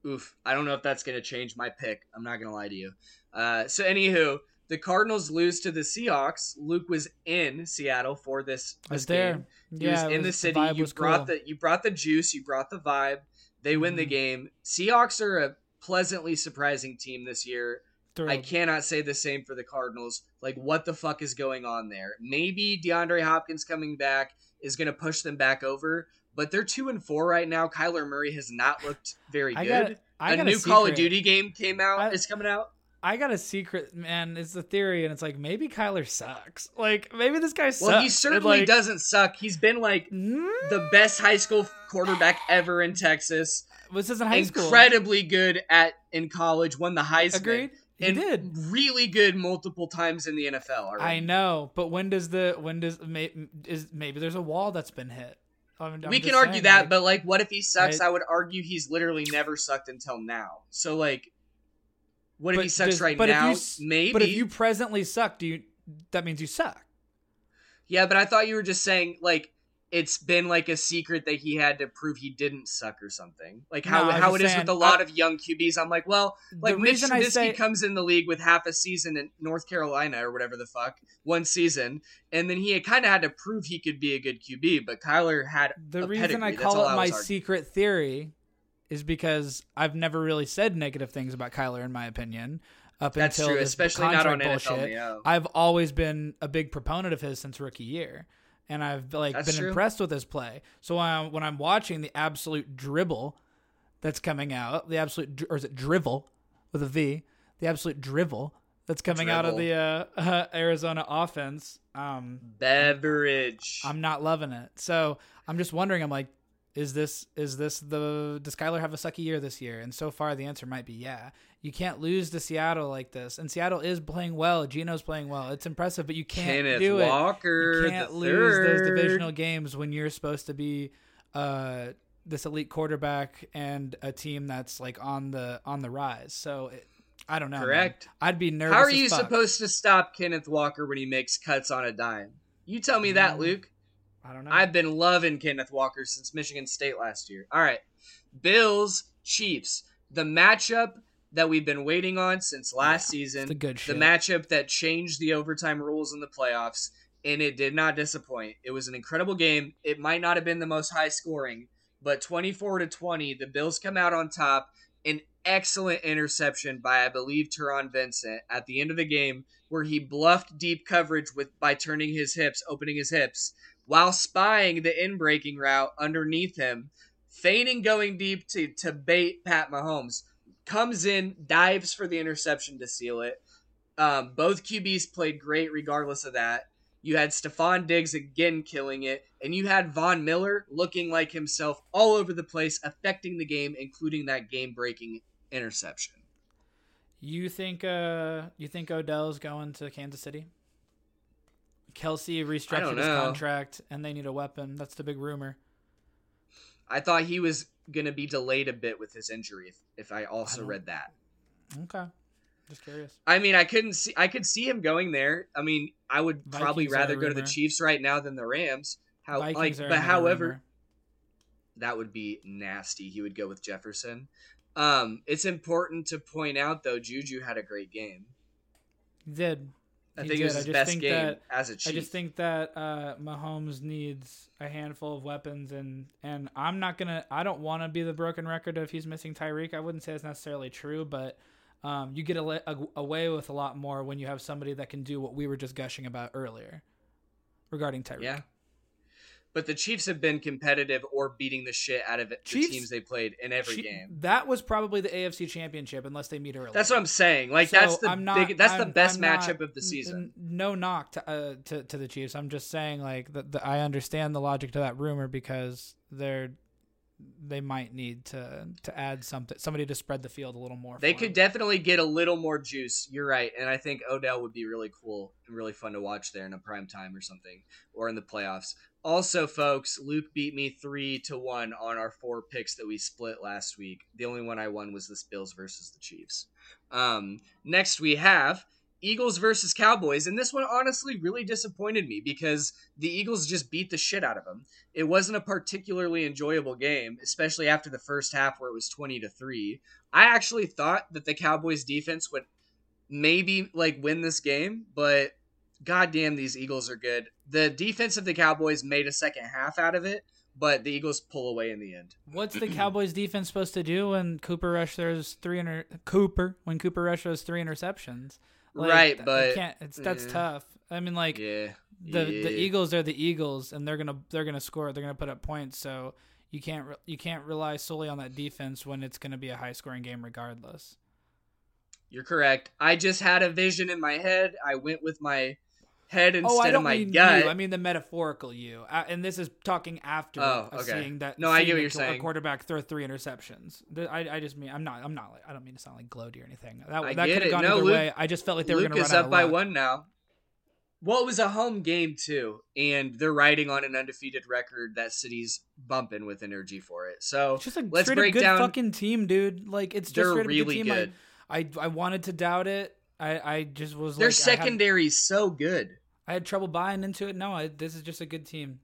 Oof, I don't know if that's going to change my pick. I'm not going to lie to you. Uh, so, anywho, the Cardinals lose to the Seahawks. Luke was in Seattle for this, I was this there. game. He yeah, was in the city. vibe you brought cool. the you brought the juice. You brought the vibe. They win the Mhm. game. Seahawks are a pleasantly surprising team this year. I cannot say the same for the Cardinals. Like, what the fuck is going on there? Maybe DeAndre Hopkins coming back is going to push them back over, but they're two and four right now. Kyler Murray has not looked very I good. got a new Call of. Duty game came out. I- is coming out. I got a secret, man. It's the theory, and it's like maybe Kyler sucks. Like maybe this guy sucks. Well, he certainly like, doesn't suck. He's been like mm, the best high school quarterback ever in Texas. This isn't high school. Incredibly good at in college. Won the Heisman. Agreed. He and did. really good multiple times in the NFL. Already. I know, but when does the when does may, is maybe there's a wall that's been hit. I'm- I'm we can argue saying, that, like, but like, what if he sucks? I- I, would argue he's literally never sucked until now. So like, what if But he sucks does- right but if you now? Maybe. But if you presently suck, do you? That means you suck. yeah, but I thought you were just saying like it's been like a secret that he had to prove he didn't suck or something. Like how No, how it just is with a lot of young QBs. I'm like, well, like Mitch Trubisky say comes in the league with half a season in North Carolina or whatever the fuck, one season, and then he kind of had to prove he could be a good QB. But Kyler had the a reason I pedigree. That's call it my arguing. secret theory is because I've never really said negative things about Kyler, in my opinion. Up That's until true, especially not on contract NFL bullshit. I've always been a big proponent of his since rookie year, and I've like That's been true. impressed with his play. So when I'm, when I'm watching the absolute dribble that's coming out, the absolute or is it drivel with a V? The absolute drivel that's coming out of the uh, uh, Arizona offense. Um, Beverage. I'm not loving it. So I'm just wondering. I'm like, is this is this the does Skyler have a sucky year this year? And so far, the answer might be yeah. You can't lose to Seattle like this, and Seattle is playing well. Gino's playing well. It's impressive, but you can't Kenneth do it. Walker. You can't lose those divisional games when you're supposed to be uh, this elite quarterback and a team that's like on the on the rise. So it, I don't know. man. Correct. I'd be nervous. How are you fuck. supposed to stop Kenneth Walker when he makes cuts on a dime? You tell me that, Mm. Luke. I don't know. I've been loving Kenneth Walker since Michigan State last year. All right. Bills, Chiefs. The matchup that we've been waiting on since last season. it's a good the matchup that changed the overtime rules in the playoffs, and it did not disappoint. It was an incredible game. It might not have been the most high scoring, but 24 to 20, the Bills come out on top. An excellent interception by I believe Teron Vincent at the end of the game where he bluffed deep coverage with by turning his hips, opening his hips, while spying the in breaking route underneath him, feigning going deep to, to bait Pat Mahomes. Comes in, dives for the interception to seal it. Um, both QBs played great regardless of that. You had Stefon Diggs again killing it, and you had Von Miller looking like himself all over the place, affecting the game, including that game breaking interception. You think uh you think Odell's going to Kansas City? Kelce restructured his contract and they need a weapon. That's the big rumor. I thought he was going to be delayed a bit with his injury, if, if I also don't- read that. Okay. Just curious. I mean, I couldn't see. I could see him going there. I mean, I would probably Vikings a rather go to the. Chiefs right now than the Rams. How Vikings like, but however, rumor. that would be nasty. He would go with Jefferson. Um, it's important to point out though, Juju had a great game. He did. I He think it was his just best think game that- as a Chief. I just think that uh, Mahomes needs a handful of weapons, and and I'm not gonna. I don't want to be the broken record of he's missing Tyreek. I wouldn't say it's necessarily true, but um, you get a, a, away with a lot more when you have somebody that can do what we were just gushing about earlier regarding Tyreek. yeah. But the Chiefs have been competitive or beating the shit out of it, the Chiefs- teams they played in every She- game. That was probably the AFC Championship, unless they meet early. That's what I'm saying. Like So that's the not- big, that's the I'm- best I'm not- matchup of the season. No knock to, uh, to to the Chiefs. I'm just saying, like, the, the, I understand the logic to that rumor because they're they might need to to add something, somebody to spread the field a little more. They could them. definitely get a little more juice. You're right, and I think Odell would be really cool and really fun to watch there in a prime time or something, or in the playoffs. Also, folks, Luke beat me three to one on our four picks that we split last week. The only one I won was the Bills versus the Chiefs. Um, next, we have Eagles versus Cowboys, and this one honestly really disappointed me because the Eagles just beat the shit out of them. It wasn't a particularly enjoyable game, especially after the first half where it was twenty to three. I actually thought that the Cowboys defense would maybe like win this game, but goddamn, these Eagles are good. The defense of the Cowboys made a second half out of it, but the Eagles pull away in the end. What's the Cowboys defense supposed to do when Cooper Rush throws three inter- Cooper when Cooper Rush throws three interceptions? Right, th- you but- can't, it's that's eh. tough. I mean, like yeah, the yeah. the Eagles are the Eagles, and they're gonna they're gonna score. They're gonna put up points. So you can't re- you can't rely solely on that defense when it's gonna be a high scoring game regardless. You're correct. I just had a vision in my head. I went with my head instead oh, I don't of my mean gut. you. I mean the metaphorical you. Uh, and this is talking after Oh, okay. seeing that. No, I get seeing what you're saying. A quarterback throw three interceptions. The- I, I just mean I'm not I'm not like I don't mean to sound like gloaty or anything. That I that could have gone No, either Luke- way. I just felt like they were Luke going to run out up by one now. Well, it was a home game too, and they're riding on an undefeated record. That city's bumping with energy for it. So It's just a let's break good down. fucking team, dude. Like it's just they're a really good team. I- good. I, I wanted to doubt it. I, I just was Their like I had- so good. I had trouble buying into it. No, I, this is just a good team.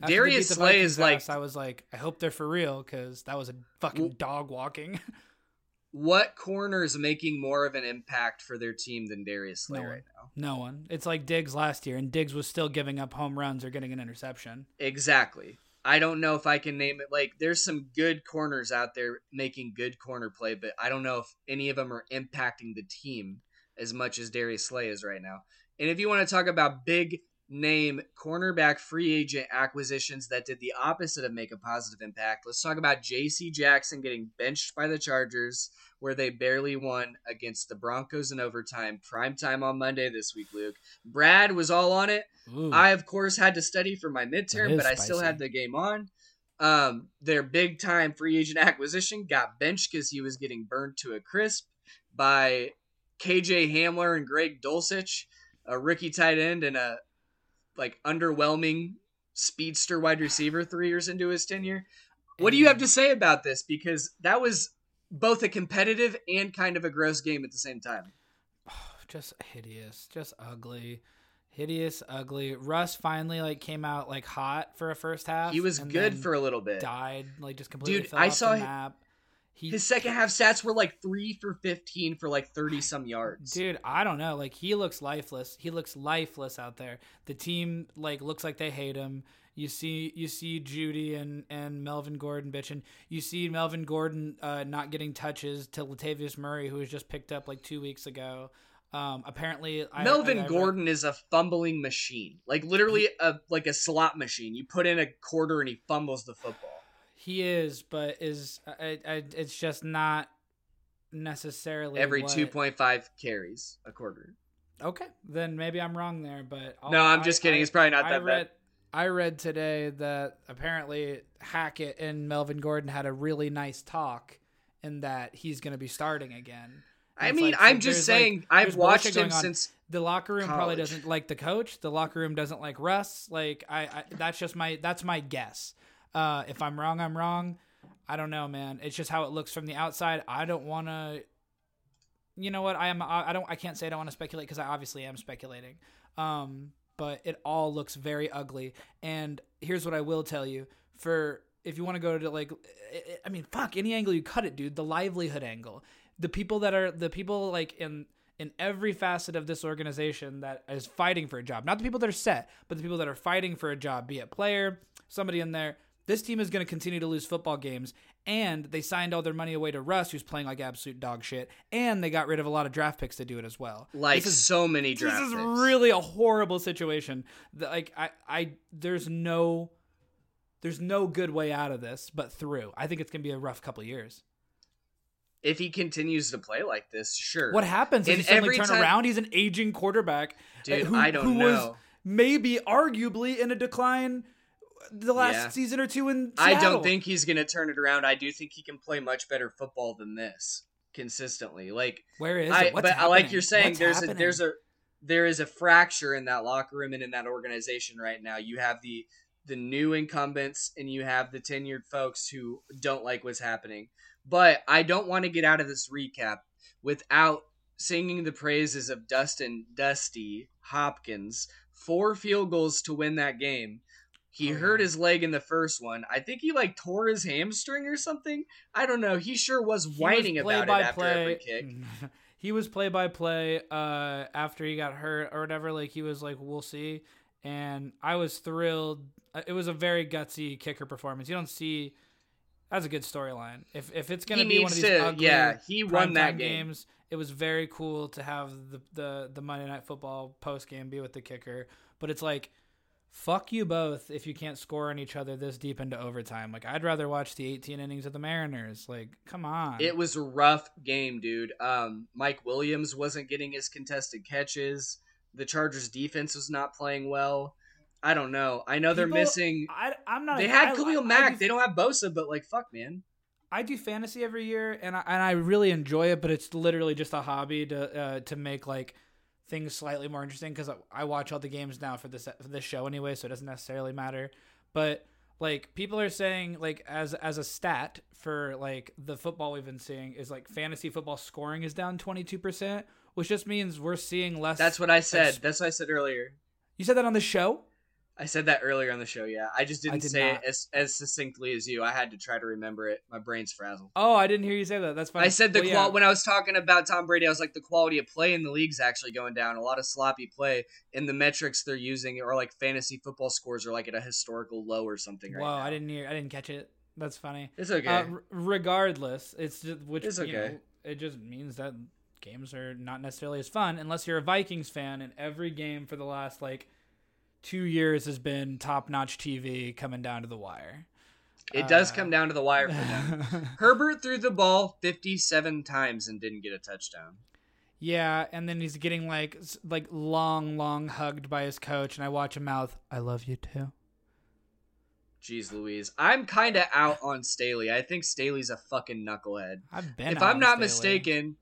After Darius Slay is like- I was like, I hope they're for real because that was a fucking dog walking. What corner is making more of an impact for their team than Darius Slay No right now? no one. It's like Diggs last year, and Diggs was still giving up home runs or getting an interception. Exactly. I don't know if I can name it. Like, there's some good corners out there making good corner play, but I don't know if any of them are impacting the team as much as Darius Slay is right now. And if you want to talk about big name cornerback free agent acquisitions that did the opposite of make a positive impact, let's talk about J.C. Jackson getting benched by the Chargers, where they barely won against the Broncos in overtime. Prime time on Monday this week, Luke. Brad was all on it. Ooh. I, of course, had to study for my midterm, but I still had the game on. Um, their big time free agent acquisition got benched because he was getting burned to a crisp by KJ Hamler and Greg Dulcich, a rookie tight end and a like underwhelming speedster wide receiver three years into his tenure. What do you have to say about this? Because that was both a competitive and kind of a gross game at the same time. just hideous, just ugly, hideous, ugly. Russ finally like came out like hot for a first half. He was good for a little bit. died like just completely. Dude, fell I saw the hi- map. He, His second half stats were like three for fifteen for like thirty some yards. Dude, I don't know. Like he looks lifeless. He looks lifeless out there. The team like looks like they hate him. You see, you see Jeudy and, and Melvin Gordon bitching. You see Melvin Gordon uh, not getting touches to Latavius Murray, who was just picked up like two weeks ago. Um, apparently, I, Melvin I- I- Gordon is a fumbling machine, like literally a like a slot machine. You put in a quarter and he fumbles the football. He is, but is I, I, it's just not necessarily Every what- two point five carries a quarter. Okay, then maybe I'm wrong there, but I'll- No, I'm just kidding. I- It's probably not I that read, bad. I read today that apparently Hackett and Melvin Gordon had a really nice talk, and that he's going to be starting again. I mean, like, I'm just there's, like, saying, I've watched him since. The locker room probably doesn't like the coach. The locker room doesn't like Russ. Like I, I that's just my that's my guess. Uh, if I'm wrong, I'm wrong. I don't know, man. It's just how it looks from the outside. I don't want to. You know what? I am. I don't. I can't say I don't want to speculate because I obviously am speculating. Um, but it all looks very ugly. And here's what I will tell you: for if you want to go to like, I mean, fuck any angle you cut it, dude. The livelihood angle. The people that are the people like in in every facet of this organization that is fighting for a job. Not the people that are set, but the people that are fighting for a job, be it player, somebody in there. This team is going to continue to lose football games, and they signed all their money away to Russ, who's playing like absolute dog shit, and they got rid of a lot of draft picks to do it as well. Like This is so many this draft is picks. really a horrible situation. Like I, I, there's no, there's no good way out of this, but through. I think it's gonna be a rough couple years. if he continues to play like this, sure. What happens if he suddenly turn time- around? He's an aging quarterback, uh, Dude, who, I don't who know. was maybe arguably in a decline the last Yeah. season or two in. I don't think he's going to turn it around. I do think he can play much better football than this consistently. Like Where is I, it? What's but I like you're saying What's there's happening? a there's a there is a fracture in that locker room and in that organization right now. You have the the new incumbents and you have the tenured folks who don't like what's happening. But I don't want to get out of this recap without singing the praises of Dustin Dusty Hopkins. Four field goals to win that game. He Oh, hurt his leg in the first one. I think he like tore his hamstring or something. I don't know. He sure was He was whining about it after every kick. he was play by play uh after he got hurt or whatever like he was like we'll see and i was thrilled Uh, it was a very gutsy kicker performance you don't see that's a good storyline if if it's gonna He be one of these to- ugly yeah, he won that game. games it was very cool to have the the the monday night football post game be with the kicker but it's like fuck you both if you can't score on each other this deep into overtime like i'd rather watch the 18 innings of the mariners like come on It was a rough game, dude. Um, Mike Williams wasn't getting his contested catches. The Chargers defense was not playing well. I don't know. I know they're missing. I, I'm not. They had I- Khalil I- Mack. I do, they don't have Bosa, but like, fuck, man. I do fantasy every year, and I, and I really enjoy it. But it's literally just a hobby to uh, to make like things slightly more interesting because I, I watch all the games now for this for this show anyway, so it doesn't necessarily matter. But like people are saying, like as as a stat for like the football we've been seeing is like fantasy football scoring is down twenty two percent, which just means we're seeing less. That's what I said. That's what I said earlier. you said that on the show. I said that earlier on the show. Yeah, I just didn't did say not. it as, as succinctly as you. I had to try to remember it. My brain's frazzled. Oh, I didn't hear you say that. That's fine. I said the Well, qual yeah. when I was talking about Tom Brady. I was like the quality of play in the league's actually going down. A lot of sloppy play, and the metrics they're using are like fantasy football scores are like at a historical low or something right Whoa, now. I didn't hear. I didn't catch it. That's funny. It's okay. Uh, r- regardless, it's just which It's you okay. know, it just means that games are not necessarily as fun unless you're a Vikings fan. And every game for the last like two years has been top notch TV coming down to the wire. it does uh, come down to the wire for them. Herbert threw the ball 57 times and didn't get a touchdown. yeah, and then he's getting like like long, long hugged by his coach, and I watch him mouth, "I love you too." Jeez Louise. I'm kind of out on Staley. I think Staley's a fucking knucklehead. I've been. if I'm not Staley. mistaken,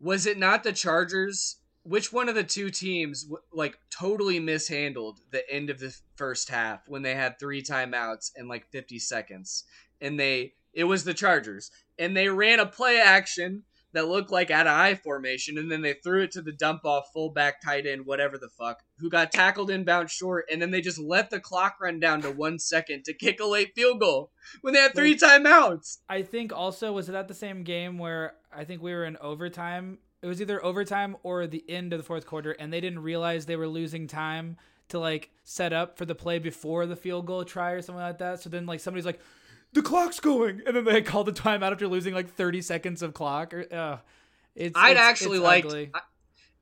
was it not the Chargers which one of the two teams like totally mishandled the end of the first half when they had three timeouts and like 50 seconds and they it was the chargers and they ran a play action that looked like out of I formation and then they threw it to the dump off fullback tight end whatever the fuck who got tackled inbound short and then they just let the clock run down to one second to kick a late field goal when they had three timeouts I think also was it at the same game where I think we were in overtime. It was either overtime or the end of the fourth quarter, and they didn't realize they were losing time to like set up for the play before the field goal try or something like that. So then like somebody's like, "The clock's going," and then they called the timeout after losing like thirty seconds of clock. Or uh, it's I'd it's- actually it's liked. I-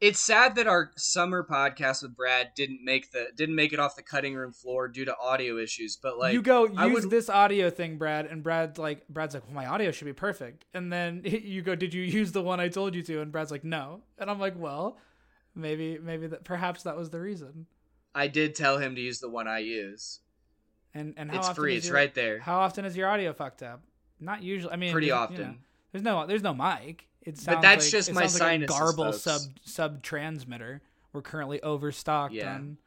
It's sad that our summer podcast with Brad didn't make the didn't make it off the cutting room floor due to audio issues. But like you go I use would- this audio thing, Brad, and Brad's like, Brad's like, well, my audio should be perfect, and then you go, did you use the one I told you to? And Brad's like, no, and I'm like, well, maybe, maybe that, perhaps that was the reason. I did tell him to use the one I use. And and how It's often free. is It's your- right there. How often is your audio fucked up? Not usually. I mean, Pretty there's- you often. know, there's no there's no mic. It sounds that's like, just my like a garble folks. sub sub transmitter. We're currently overstocked Yeah. on.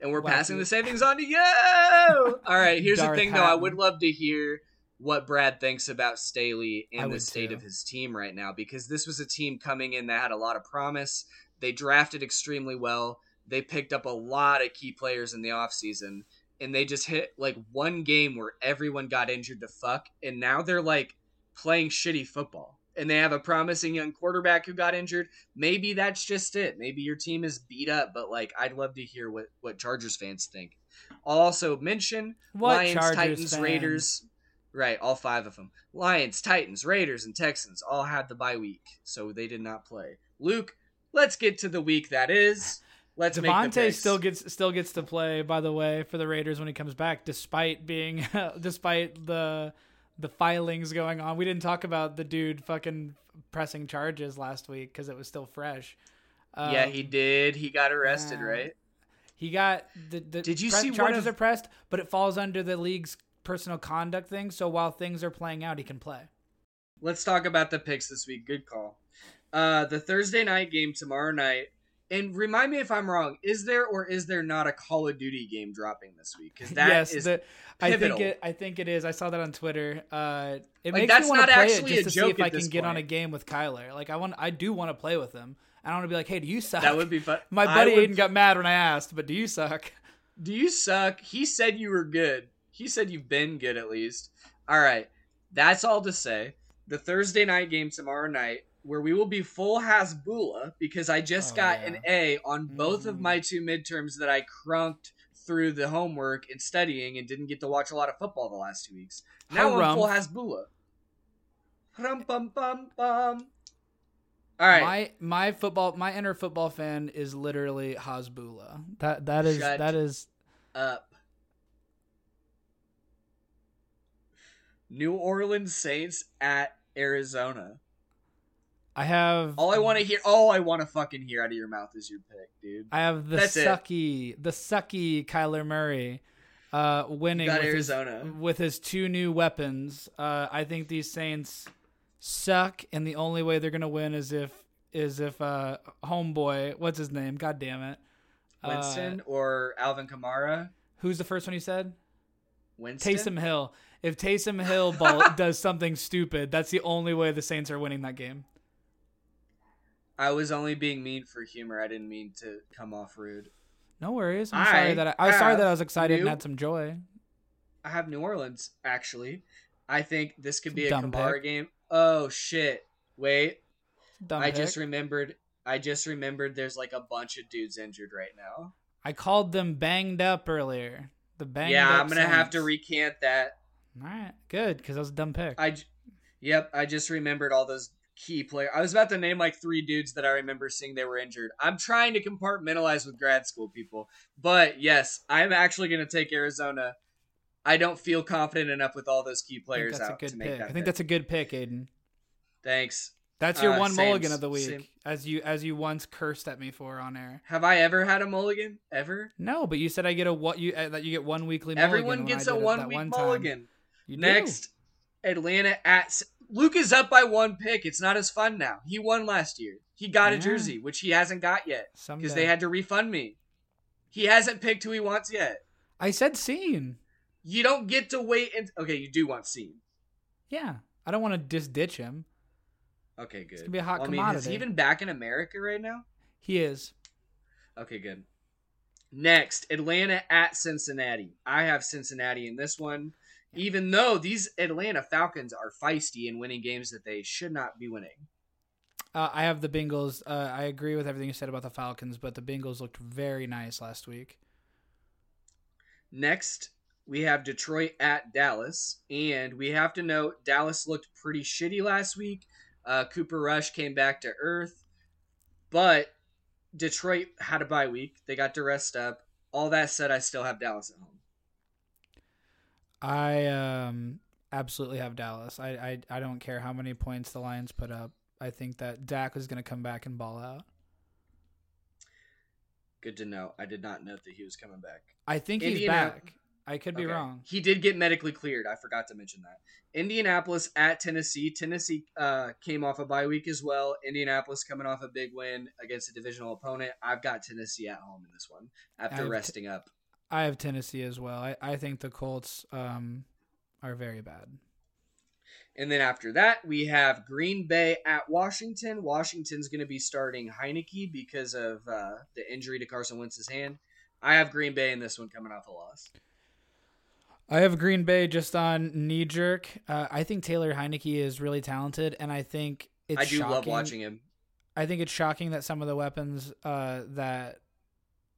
and we're passing the savings on to you. All right, here's Darth the thing though. I would love to hear what Brad thinks about Staley and the state too. of his team right now because this was a team coming in that had a lot of promise. They drafted extremely well. They picked up a lot of key players in the offseason and they just hit like one game where everyone got injured to fuck and now they're like playing shitty football. And they have a promising young quarterback who got injured maybe that's just it. Maybe your team is beat up, but like I'd love to hear what what Chargers fans think. I'll also mention What Lions, Chargers Titans, fans? Raiders. Right, all five of them. Lions, Titans, Raiders, and Texans all had the bye week, so they did not play. Luke, let's get to the week that is. Let's make the Davante still gets still gets to play. By the way, for the Raiders when he comes back, despite being despite the the filings going on. We didn't talk about the dude fucking pressing charges last week because it was still fresh. yeah, Um, he did. He got arrested, uh, right? He got the, the Did you pre- see charges of- are pressed, but it falls under the league's personal conduct thing. So while things are playing out, he can play. Let's talk about the picks this week. Good call. Uh, the Thursday night game tomorrow night. And remind me if I'm wrong. Is there or is there not a Call of Duty game dropping this week? Because that yes, is the, I think it. I think it is. I saw that on Twitter. Uh, it Like, makes that's me want not to play it actually just a to see if I can get on a game with Kyler. Like I want, I do want to play with him. I don't want to be like, hey, do you suck? that would be fun. My buddy would- Aiden got mad when I asked, but do you suck? Do you suck? He said you were good. He said you've been good at least. All right. That's all to say. The Thursday night game tomorrow night, where we will be full Hasbulla because I just Oh, got yeah. an A on both of Mhm. my two midterms that I crunked through the homework and studying and didn't get to watch a lot of football the last two weeks. Now I'm full Hasbulla. Rum bum bum bum. All right. My my football, my inner football fan is literally Hasbulla. That that is Shut that is up. New Orleans Saints at Arizona. I have All I want to hear, all I want to fucking hear out of your mouth is your pick, dude. I have the That's it. sucky, the sucky Kyler Murray, uh, winning with his, Arizona. with his two new weapons. Uh, I think these Saints suck, and the only way they're gonna win is if is if uh, homeboy, what's his name? God damn it, Uh, Winston or Alvin Kamara? who's the first one you said? Winston. Taysom Hill. If Taysom Hill ball, does something stupid, that's the only way the Saints are winning that game. I was only being mean for humor. I didn't mean to come off rude. No worries. I'm I sorry that I, I was sorry that I was excited and had some joy. I have New Orleans actually. I think this could be a Kamara pick. game. Oh shit! Wait, Dumb I pick. just remembered. I just remembered. There's like a bunch of dudes injured right now. I called them banged up earlier. The banged yeah, I'm gonna have to recant that. All right, good because that was a dumb pick. I, j- yep, I just remembered all those key player. I was about to name like three dudes that I remember seeing they were injured. I'm trying to compartmentalize with grad school people, but yes, I'm actually gonna take Arizona. I don't feel confident enough with all those key players out good to make pick. that. I think pick. that's a good pick, Aiden. Thanks. That's your Uh, one same- mulligan of the week, same. as you as you once cursed at me for on air. Have I ever had a mulligan? Ever? No, but you said I get a what you uh, that you get one weekly. Everyone gets a one week one mulligan. Next, Atlanta at. Luke is up by one pick. It's not as fun now. He won last year. He got a jersey, which he hasn't got yet because they had to refund me. He hasn't picked who he wants yet. I said scene. You don't get to wait. And okay, you do want Scene. Yeah. I don't want to just ditch him. Okay, good. It's gonna be a hot Well, I mean, is he even back in America right now? He is. Okay, good. Next, Atlanta at Cincinnati. I have Cincinnati in this one, even though these Atlanta Falcons are feisty and winning games that they should not be winning. Uh, I have the Bengals. Uh, I agree with everything you said about the Falcons, but the Bengals looked very nice last week. Next, we have Detroit at Dallas, and we have to note Dallas looked pretty shitty last week. Uh, Cooper Rush came back to earth, but Detroit had a bye week. They got to rest up. All that said, I still have Dallas at home. I um, absolutely have Dallas. I, I I don't care how many points the Lions put up. I think that Dak is going to come back and ball out. Good to know. I did not know that he was coming back. I think he's back. I could be Okay. wrong. He did get medically cleared. I forgot to mention that. Indianapolis at Tennessee. Tennessee uh, came off a bye week as well. Indianapolis coming off a big win against a divisional opponent. I've got Tennessee at home in this one after I've t- resting up. I have Tennessee as well. I, I think the Colts um, are very bad. And then after that, we have Green Bay at Washington. Washington's going to be starting Heinicke because of uh, the injury to Carson Wentz's hand. I have Green Bay in this one coming off a loss. I have Green Bay just on knee jerk. Uh, I think Taylor Heinicke is really talented, and I think it's I do love shocking- watching him. I think it's shocking that some of the weapons uh, that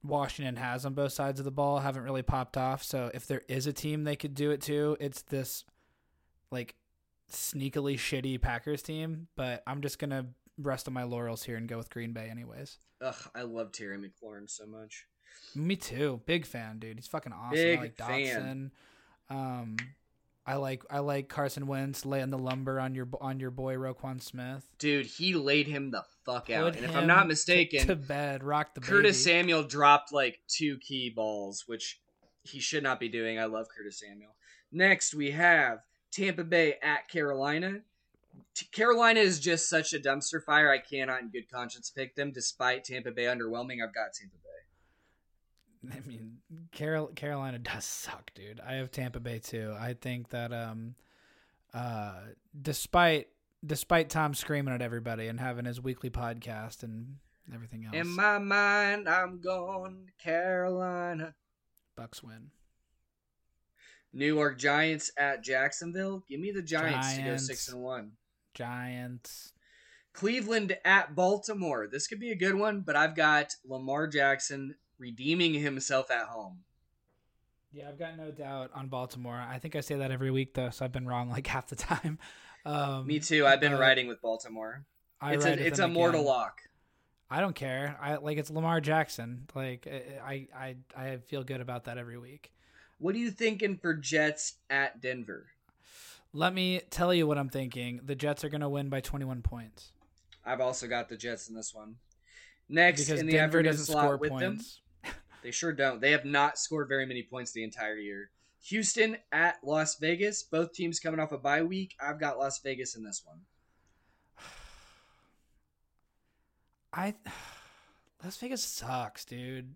Washington has on both sides of the ball haven't really popped off. So if there is a team they could do it to, it's this like sneakily shitty Packers team. But I'm just gonna rest on my laurels here and go with Green Bay anyways. Ugh, I love Terry McLaurin so much. Me too. Big fan, dude. He's fucking awesome. Big I like fan. Um, I like I like Carson Wentz laying the lumber on your on your boy Roquan Smith. Dude, he laid him the fuck out. Put and if I'm not mistaken, to, bed, rock the Curtis baby. Samuel dropped like two key balls, which he should not be doing. I love Curtis Samuel. Next, we have Tampa Bay at Carolina. T- Carolina is just such a dumpster fire. I cannot, in good conscience, pick them. Despite Tampa Bay underwhelming, I've got Tampa Bay. I mean, Carol, Carolina does suck, dude. I have Tampa Bay too. I think that um, uh, despite despite Tom screaming at everybody and having his weekly podcast and everything else, In my mind, I'm going to Carolina. Bucks win. New York Giants at Jacksonville. Give me the Giants, to go Giants. six and one. Giants. Cleveland at Baltimore. This could be a good one, but I've got Lamar Jackson redeeming himself at home. Yeah, I've got no doubt on Baltimore. I think I say that every week though, so I've been wrong like half the time. Um, Me too. I've been riding with Baltimore. I it's a it's a mortal lock. I don't care. I like it's Lamar Jackson. Like I I I feel good about that every week. What are you thinking for Jets at Denver? Let me tell you what I'm thinking. The Jets are going to win by 21 points I've also got the Jets in this one. Next because in the Denver afternoon doesn't slot score with them, points. They sure don't. They have not scored very many points the entire year. Houston at Las Vegas. Both teams coming off a bye week. I've got Las Vegas in this one. I Las Vegas sucks, dude.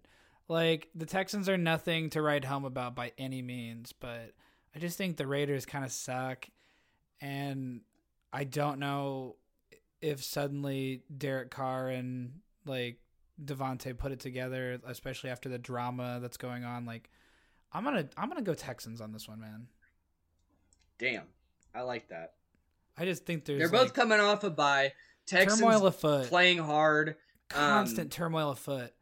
Like the Texans are nothing to write home about by any means, but I just think the Raiders kind of suck and I don't know if suddenly Derek Carr and like Davante put it together, especially after the drama that's going on. Like, I'm gonna I'm gonna go Texans on this one, man. Damn, I like that. I just think there's They're both like, coming off a bye. Texans turmoil afoot, playing hard. constant um, turmoil afoot.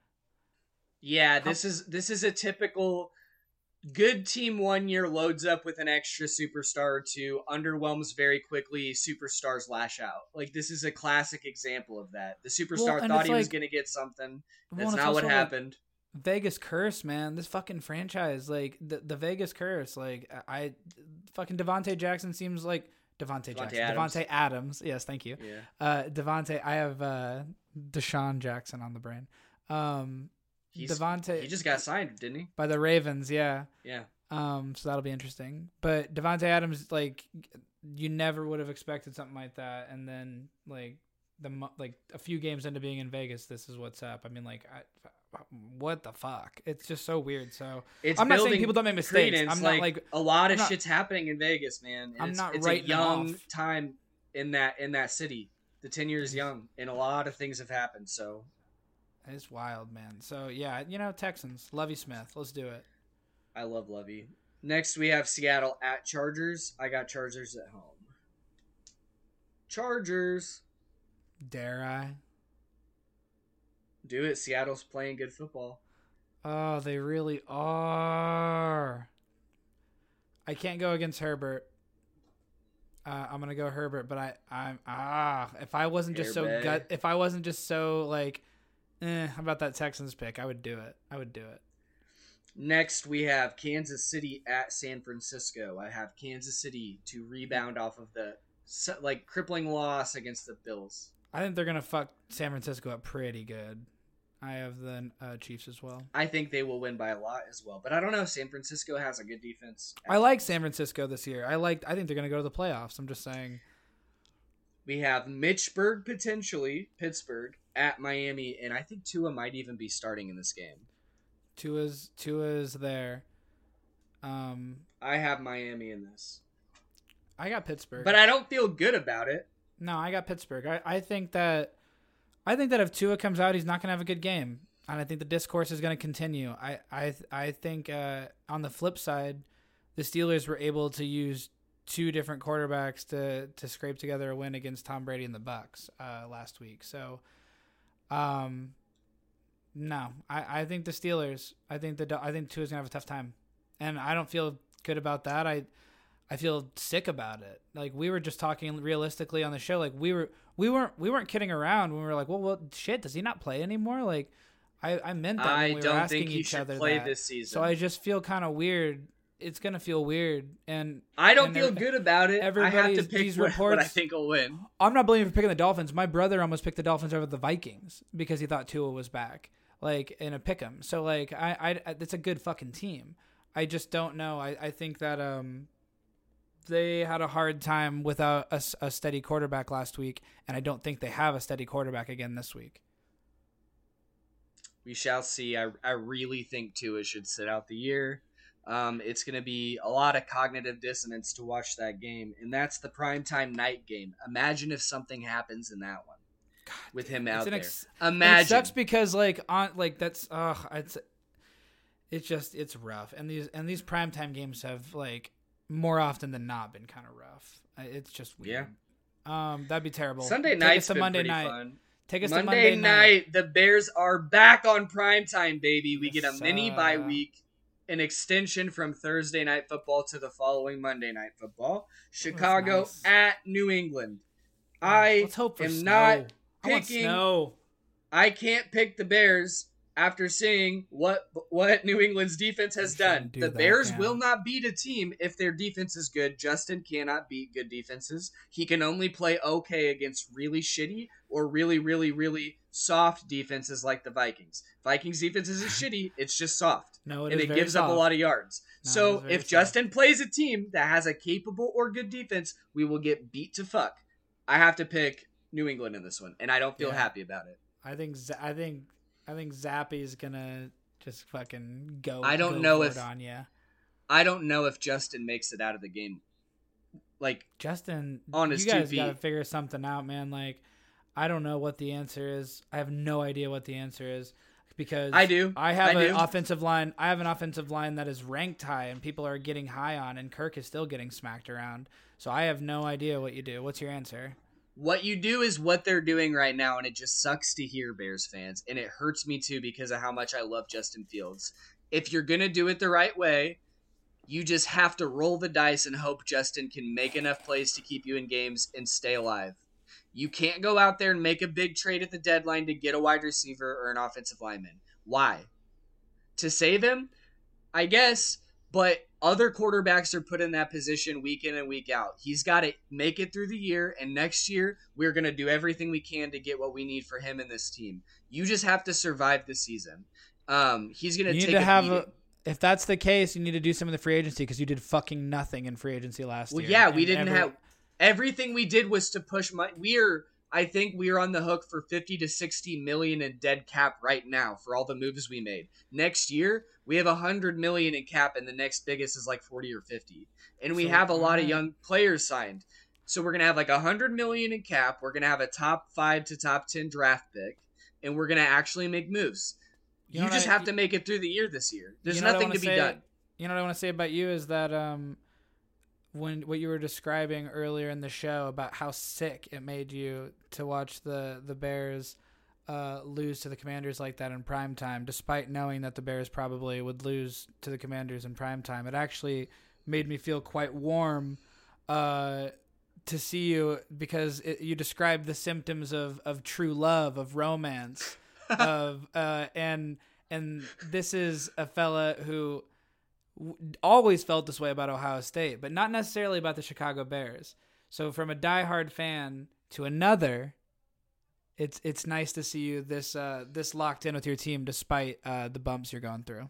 Yeah, this is this is a typical good team one year loads up with an extra superstar or two, underwhelms very quickly, superstars lash out. Like this is a classic example of that. The superstar Well, thought he was gonna get something. That's not what also, like, happened. Vegas curse, man. This fucking franchise, like the the Vegas curse, like I, fucking Davante Jackson seems like Davante Davante Jackson, Adams. Davante Adams. Yes, thank you. yeah. Uh, Davante, I have uh DeSean Jackson on the brain. Um, He's, Devonte he just got signed, didn't he? by the Ravens, yeah. Yeah. Um, so that'll be interesting. But Davante Adams, like, you never would have expected something like that, and then like the like a few games into being in Vegas, this is what's up. I mean, like, I, what the fuck? It's just so weird. So It's I'm not saying people don't make mistakes. credence, I'm not like a lot I'm of not- shit's happening in Vegas, man. and I'm it's, not it's a young time in that in that city. The ten years young, and a lot of things have happened. So it's wild, man. So yeah, you know, Texans, Lovie Smith, let's do it. I love Lovie. Next, we have Seattle at Chargers. I got Chargers at home. Chargers, Dare I? do it. Seattle's playing good football. Oh, they really are. I can't go against Herbert. Uh, I'm gonna go Herbert, but I, I'm ah. If I wasn't just so gut, if I wasn't just so like, eh, how about that Texans pick? I would do it. I would do it. Next, we have Kansas City at San Francisco. I have Kansas City to rebound off of the like crippling loss against the Bills. I think they're gonna fuck San Francisco up pretty good. I have the uh, Chiefs as well. I think they will win by a lot as well, but I don't know. San Francisco has a good defense. I like San Francisco this year. I like. I think they're gonna go to the playoffs. I'm just saying. We have Mitchburg potentially Pittsburgh at Miami, and I think Tua might even be starting in this game. Tua's Tua's there. Um, I have Miami in this, I got Pittsburgh. but I don't feel good about it. No, I got Pittsburgh. I, I think that I think that if Tua comes out, he's not going to have a good game, and I think the discourse is going to continue. I I I think uh, on the flip side, the Steelers were able to use two different quarterbacks to to scrape together a win against Tom Brady and the Bucks uh, last week. So, um, no, I I think the Steelers. I think the I think Tua's gonna have a tough time, and I don't feel good about that. I I feel sick about it. Like we were just talking realistically on the show. Like we were we weren't we weren't kidding around when we were like, well, well, shit, does he not play anymore? Like I I meant that I we were don't asking think he each should other play that. this season. So I just feel kind of weird. It's gonna feel weird, and I don't and feel good about it. I have to pick these what, what I think will win. I'm not blaming for picking the Dolphins. My brother almost picked the Dolphins over the Vikings because he thought Tua was back, like in a pick 'em. So like I, I, it's a good fucking team. I just don't know. I, I think that um, they had a hard time without a steady quarterback last week, and I don't think they have a steady quarterback again this week. We shall see. I, I really think Tua should sit out the year. Um, it's going to be a lot of cognitive dissonance to watch that game, and that's the primetime night game. Imagine if something happens in that one with him out there. ex- and it sucks because like on like that's uh it's it's just it's rough. And these and these primetime games have like more often than not been kind of rough it's just weird. Um that'd be terrible. Sunday night to monday night. fun. take us Monday, to monday night, the Bears are back on primetime, baby. We get a mini bye week, an extension from Thursday night football to the following Monday night football. Chicago nice. at New England. Oh, I let's hope for am snow. not I picking- snow I can't pick the Bears after seeing what what New England's defense has done. do The that, Bears yeah. will not beat a team if their defense is good. Justin cannot beat good defenses. He can only play okay against really shitty or really really really soft defenses like the Vikings. Vikings defense isn't shitty, it's just soft. no it and is it gives up a lot of yards. No, so if soft. Justin plays a team that has a capable or good defense, we will get beat to fuck. I have to pick New England in this one, and I don't feel Yeah. happy about it. i think i think i think Zappe's gonna just fucking go I don't go know if- on you I don't know if Justin makes it out of the game. Like, Justin, On his you guys got to figure something out, man. Like, I don't know what the answer is. I have no idea what the answer is because I do. I have I an do. offensive line. I have an offensive line that is ranked high, and people are getting high on, and Kirk is still getting smacked around. So I have no idea what you do. What's your answer? what you do is what they're doing right now, and it just sucks to hear Bears fans, and it hurts me too because of how much I love Justin Fields. If you're gonna do it the right way, you just have to roll the dice and hope Justin can make enough plays to keep you in games and stay alive. You can't go out there and make a big trade at the deadline to get a wide receiver or an offensive lineman. Why? To save him? I guess, but other quarterbacks are put in that position week in and week out. He's got to make it through the year, and next year we're going to do everything we can to get what we need for him and this team. You just have to survive the season. Um, he's going to need take to a have a if that's the case, you need to do some of the free agency because you did fucking nothing in free agency last Well, year. yeah, we didn't every- have everything we did was to push money. We're I think we are on the hook for 50 to 60 million in dead cap right now for all the moves we made. Next year, we have 100 million in cap and the next biggest is like 40 or 50. And we So, have a lot of young players signed. So we're going to have like 100 million in cap, we're going to have a top 5 to top 10 draft pick, and we're going to actually make moves. You You, know just I- have to make it through the year this year. There's You know nothing to be say? done. You know what I want to say about you is that um, when what you were describing earlier in the show about how sick it made you to watch the the Bears uh, lose to the Commanders like that in prime time, despite knowing that the Bears probably would lose to the Commanders in prime time. It actually made me feel quite warm uh, to see you because it, you described the symptoms of, of true love, of romance, of uh, and and this is a fella who always felt this way about Ohio State, but not necessarily about the Chicago Bears. So from a diehard fan to another, it's it's nice to see you this uh, this locked in with your team despite uh, the bumps you're going through.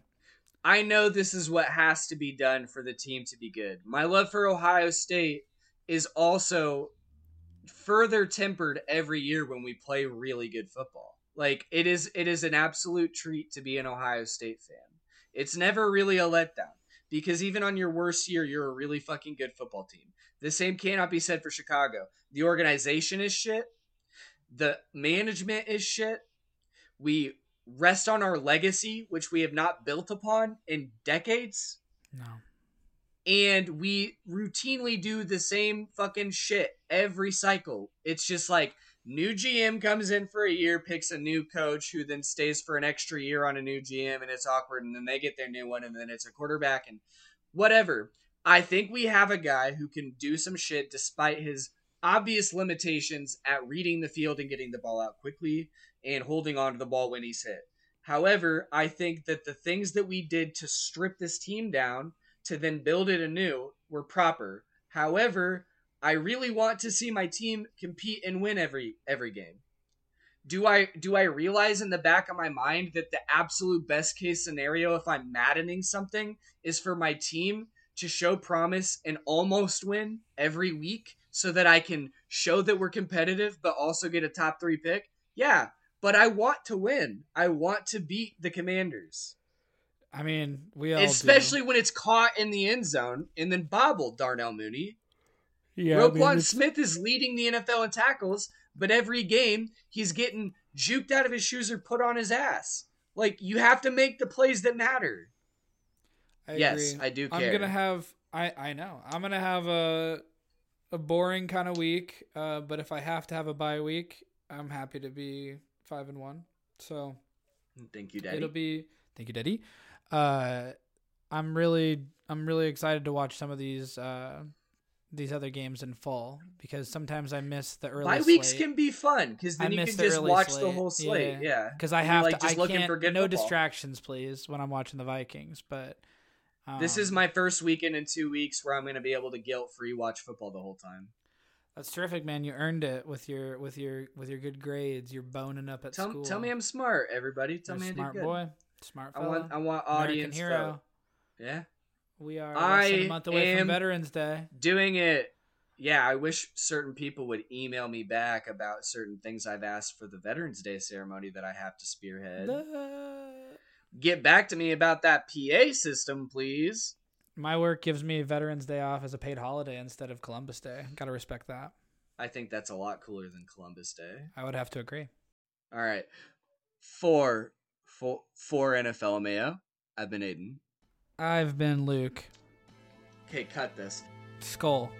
I know this is what has to be done for the team to be good. My love for Ohio State is also further tempered every year when we play really good football. Like it is it is an absolute treat to be an Ohio State fan. It's never really a letdown because even on your worst year you're a really fucking good football team. The same cannot be said for Chicago. The organization is shit. The management is shit. We rest on our legacy, which we have not built upon in decades. No. And we routinely do the same fucking shit every cycle. It's just like new GM comes in for a year, picks a new coach who then stays for an extra year on a new GM, and it's awkward. And then they get their new one, and then it's a quarterback, and whatever. I think we have a guy who can do some shit despite his obvious limitations at reading the field and getting the ball out quickly and holding on to the ball when he's hit. However, I think that the things that we did to strip this team down to then build it anew were proper. However, I really want to see my team compete and win every every game. Do I do I realize in the back of my mind that the absolute best case scenario if I'm maddening something is for my team to show promise and almost win every week so that I can show that we're competitive but also get a top 3 pick? Yeah, but I want to win. I want to beat the Commanders. I mean, we all Especially do. when it's caught in the end zone and then bobbled, Darnell Mooney. Yeah, I Roquan mean, Smith is leading the NFL in tackles, but every game he's getting juked out of his shoes or put on his ass. Like you have to make the plays that matter. I yes, agree. I do I'm gonna have I I know I'm gonna have a a boring kind of week. Uh, but if I have to have a bye week, I'm happy to be five and one. So Thank you, Daddy. it'll be thank you, Daddy. Uh, I'm really I'm really excited to watch some of these uh these other games in full because sometimes I miss the early Bye weeks slate. can be fun because I then you miss can the just watch the whole slate. Yeah. Yeah, because I have like, to. just I looking can't. for good no football. distractions, please, when I'm watching the Vikings. But um, This is my first weekend in two weeks where I'm going to be able to guilt free watch football the whole time. That's terrific, man. You earned it with your with your with your good grades. You're boning up at Tell, school. tell me I'm smart, everybody. Tell You're me I smart did good. boy, smart I want I want audience hero. vote. Yeah, We are less than I a month away from Veterans Day. doing it. Yeah, I wish certain people would email me back about certain things I've asked for the Veterans Day ceremony that I have to spearhead. The- Get back to me about that PA system, please. My work gives me Veterans Day off as a paid holiday instead of Columbus Day. Got to respect that. I think that's a lot cooler than Columbus Day. I would have to agree. All right. For for for NFL Mayo, I've been Aiden. I've been Luke Okay, cut this. Skull.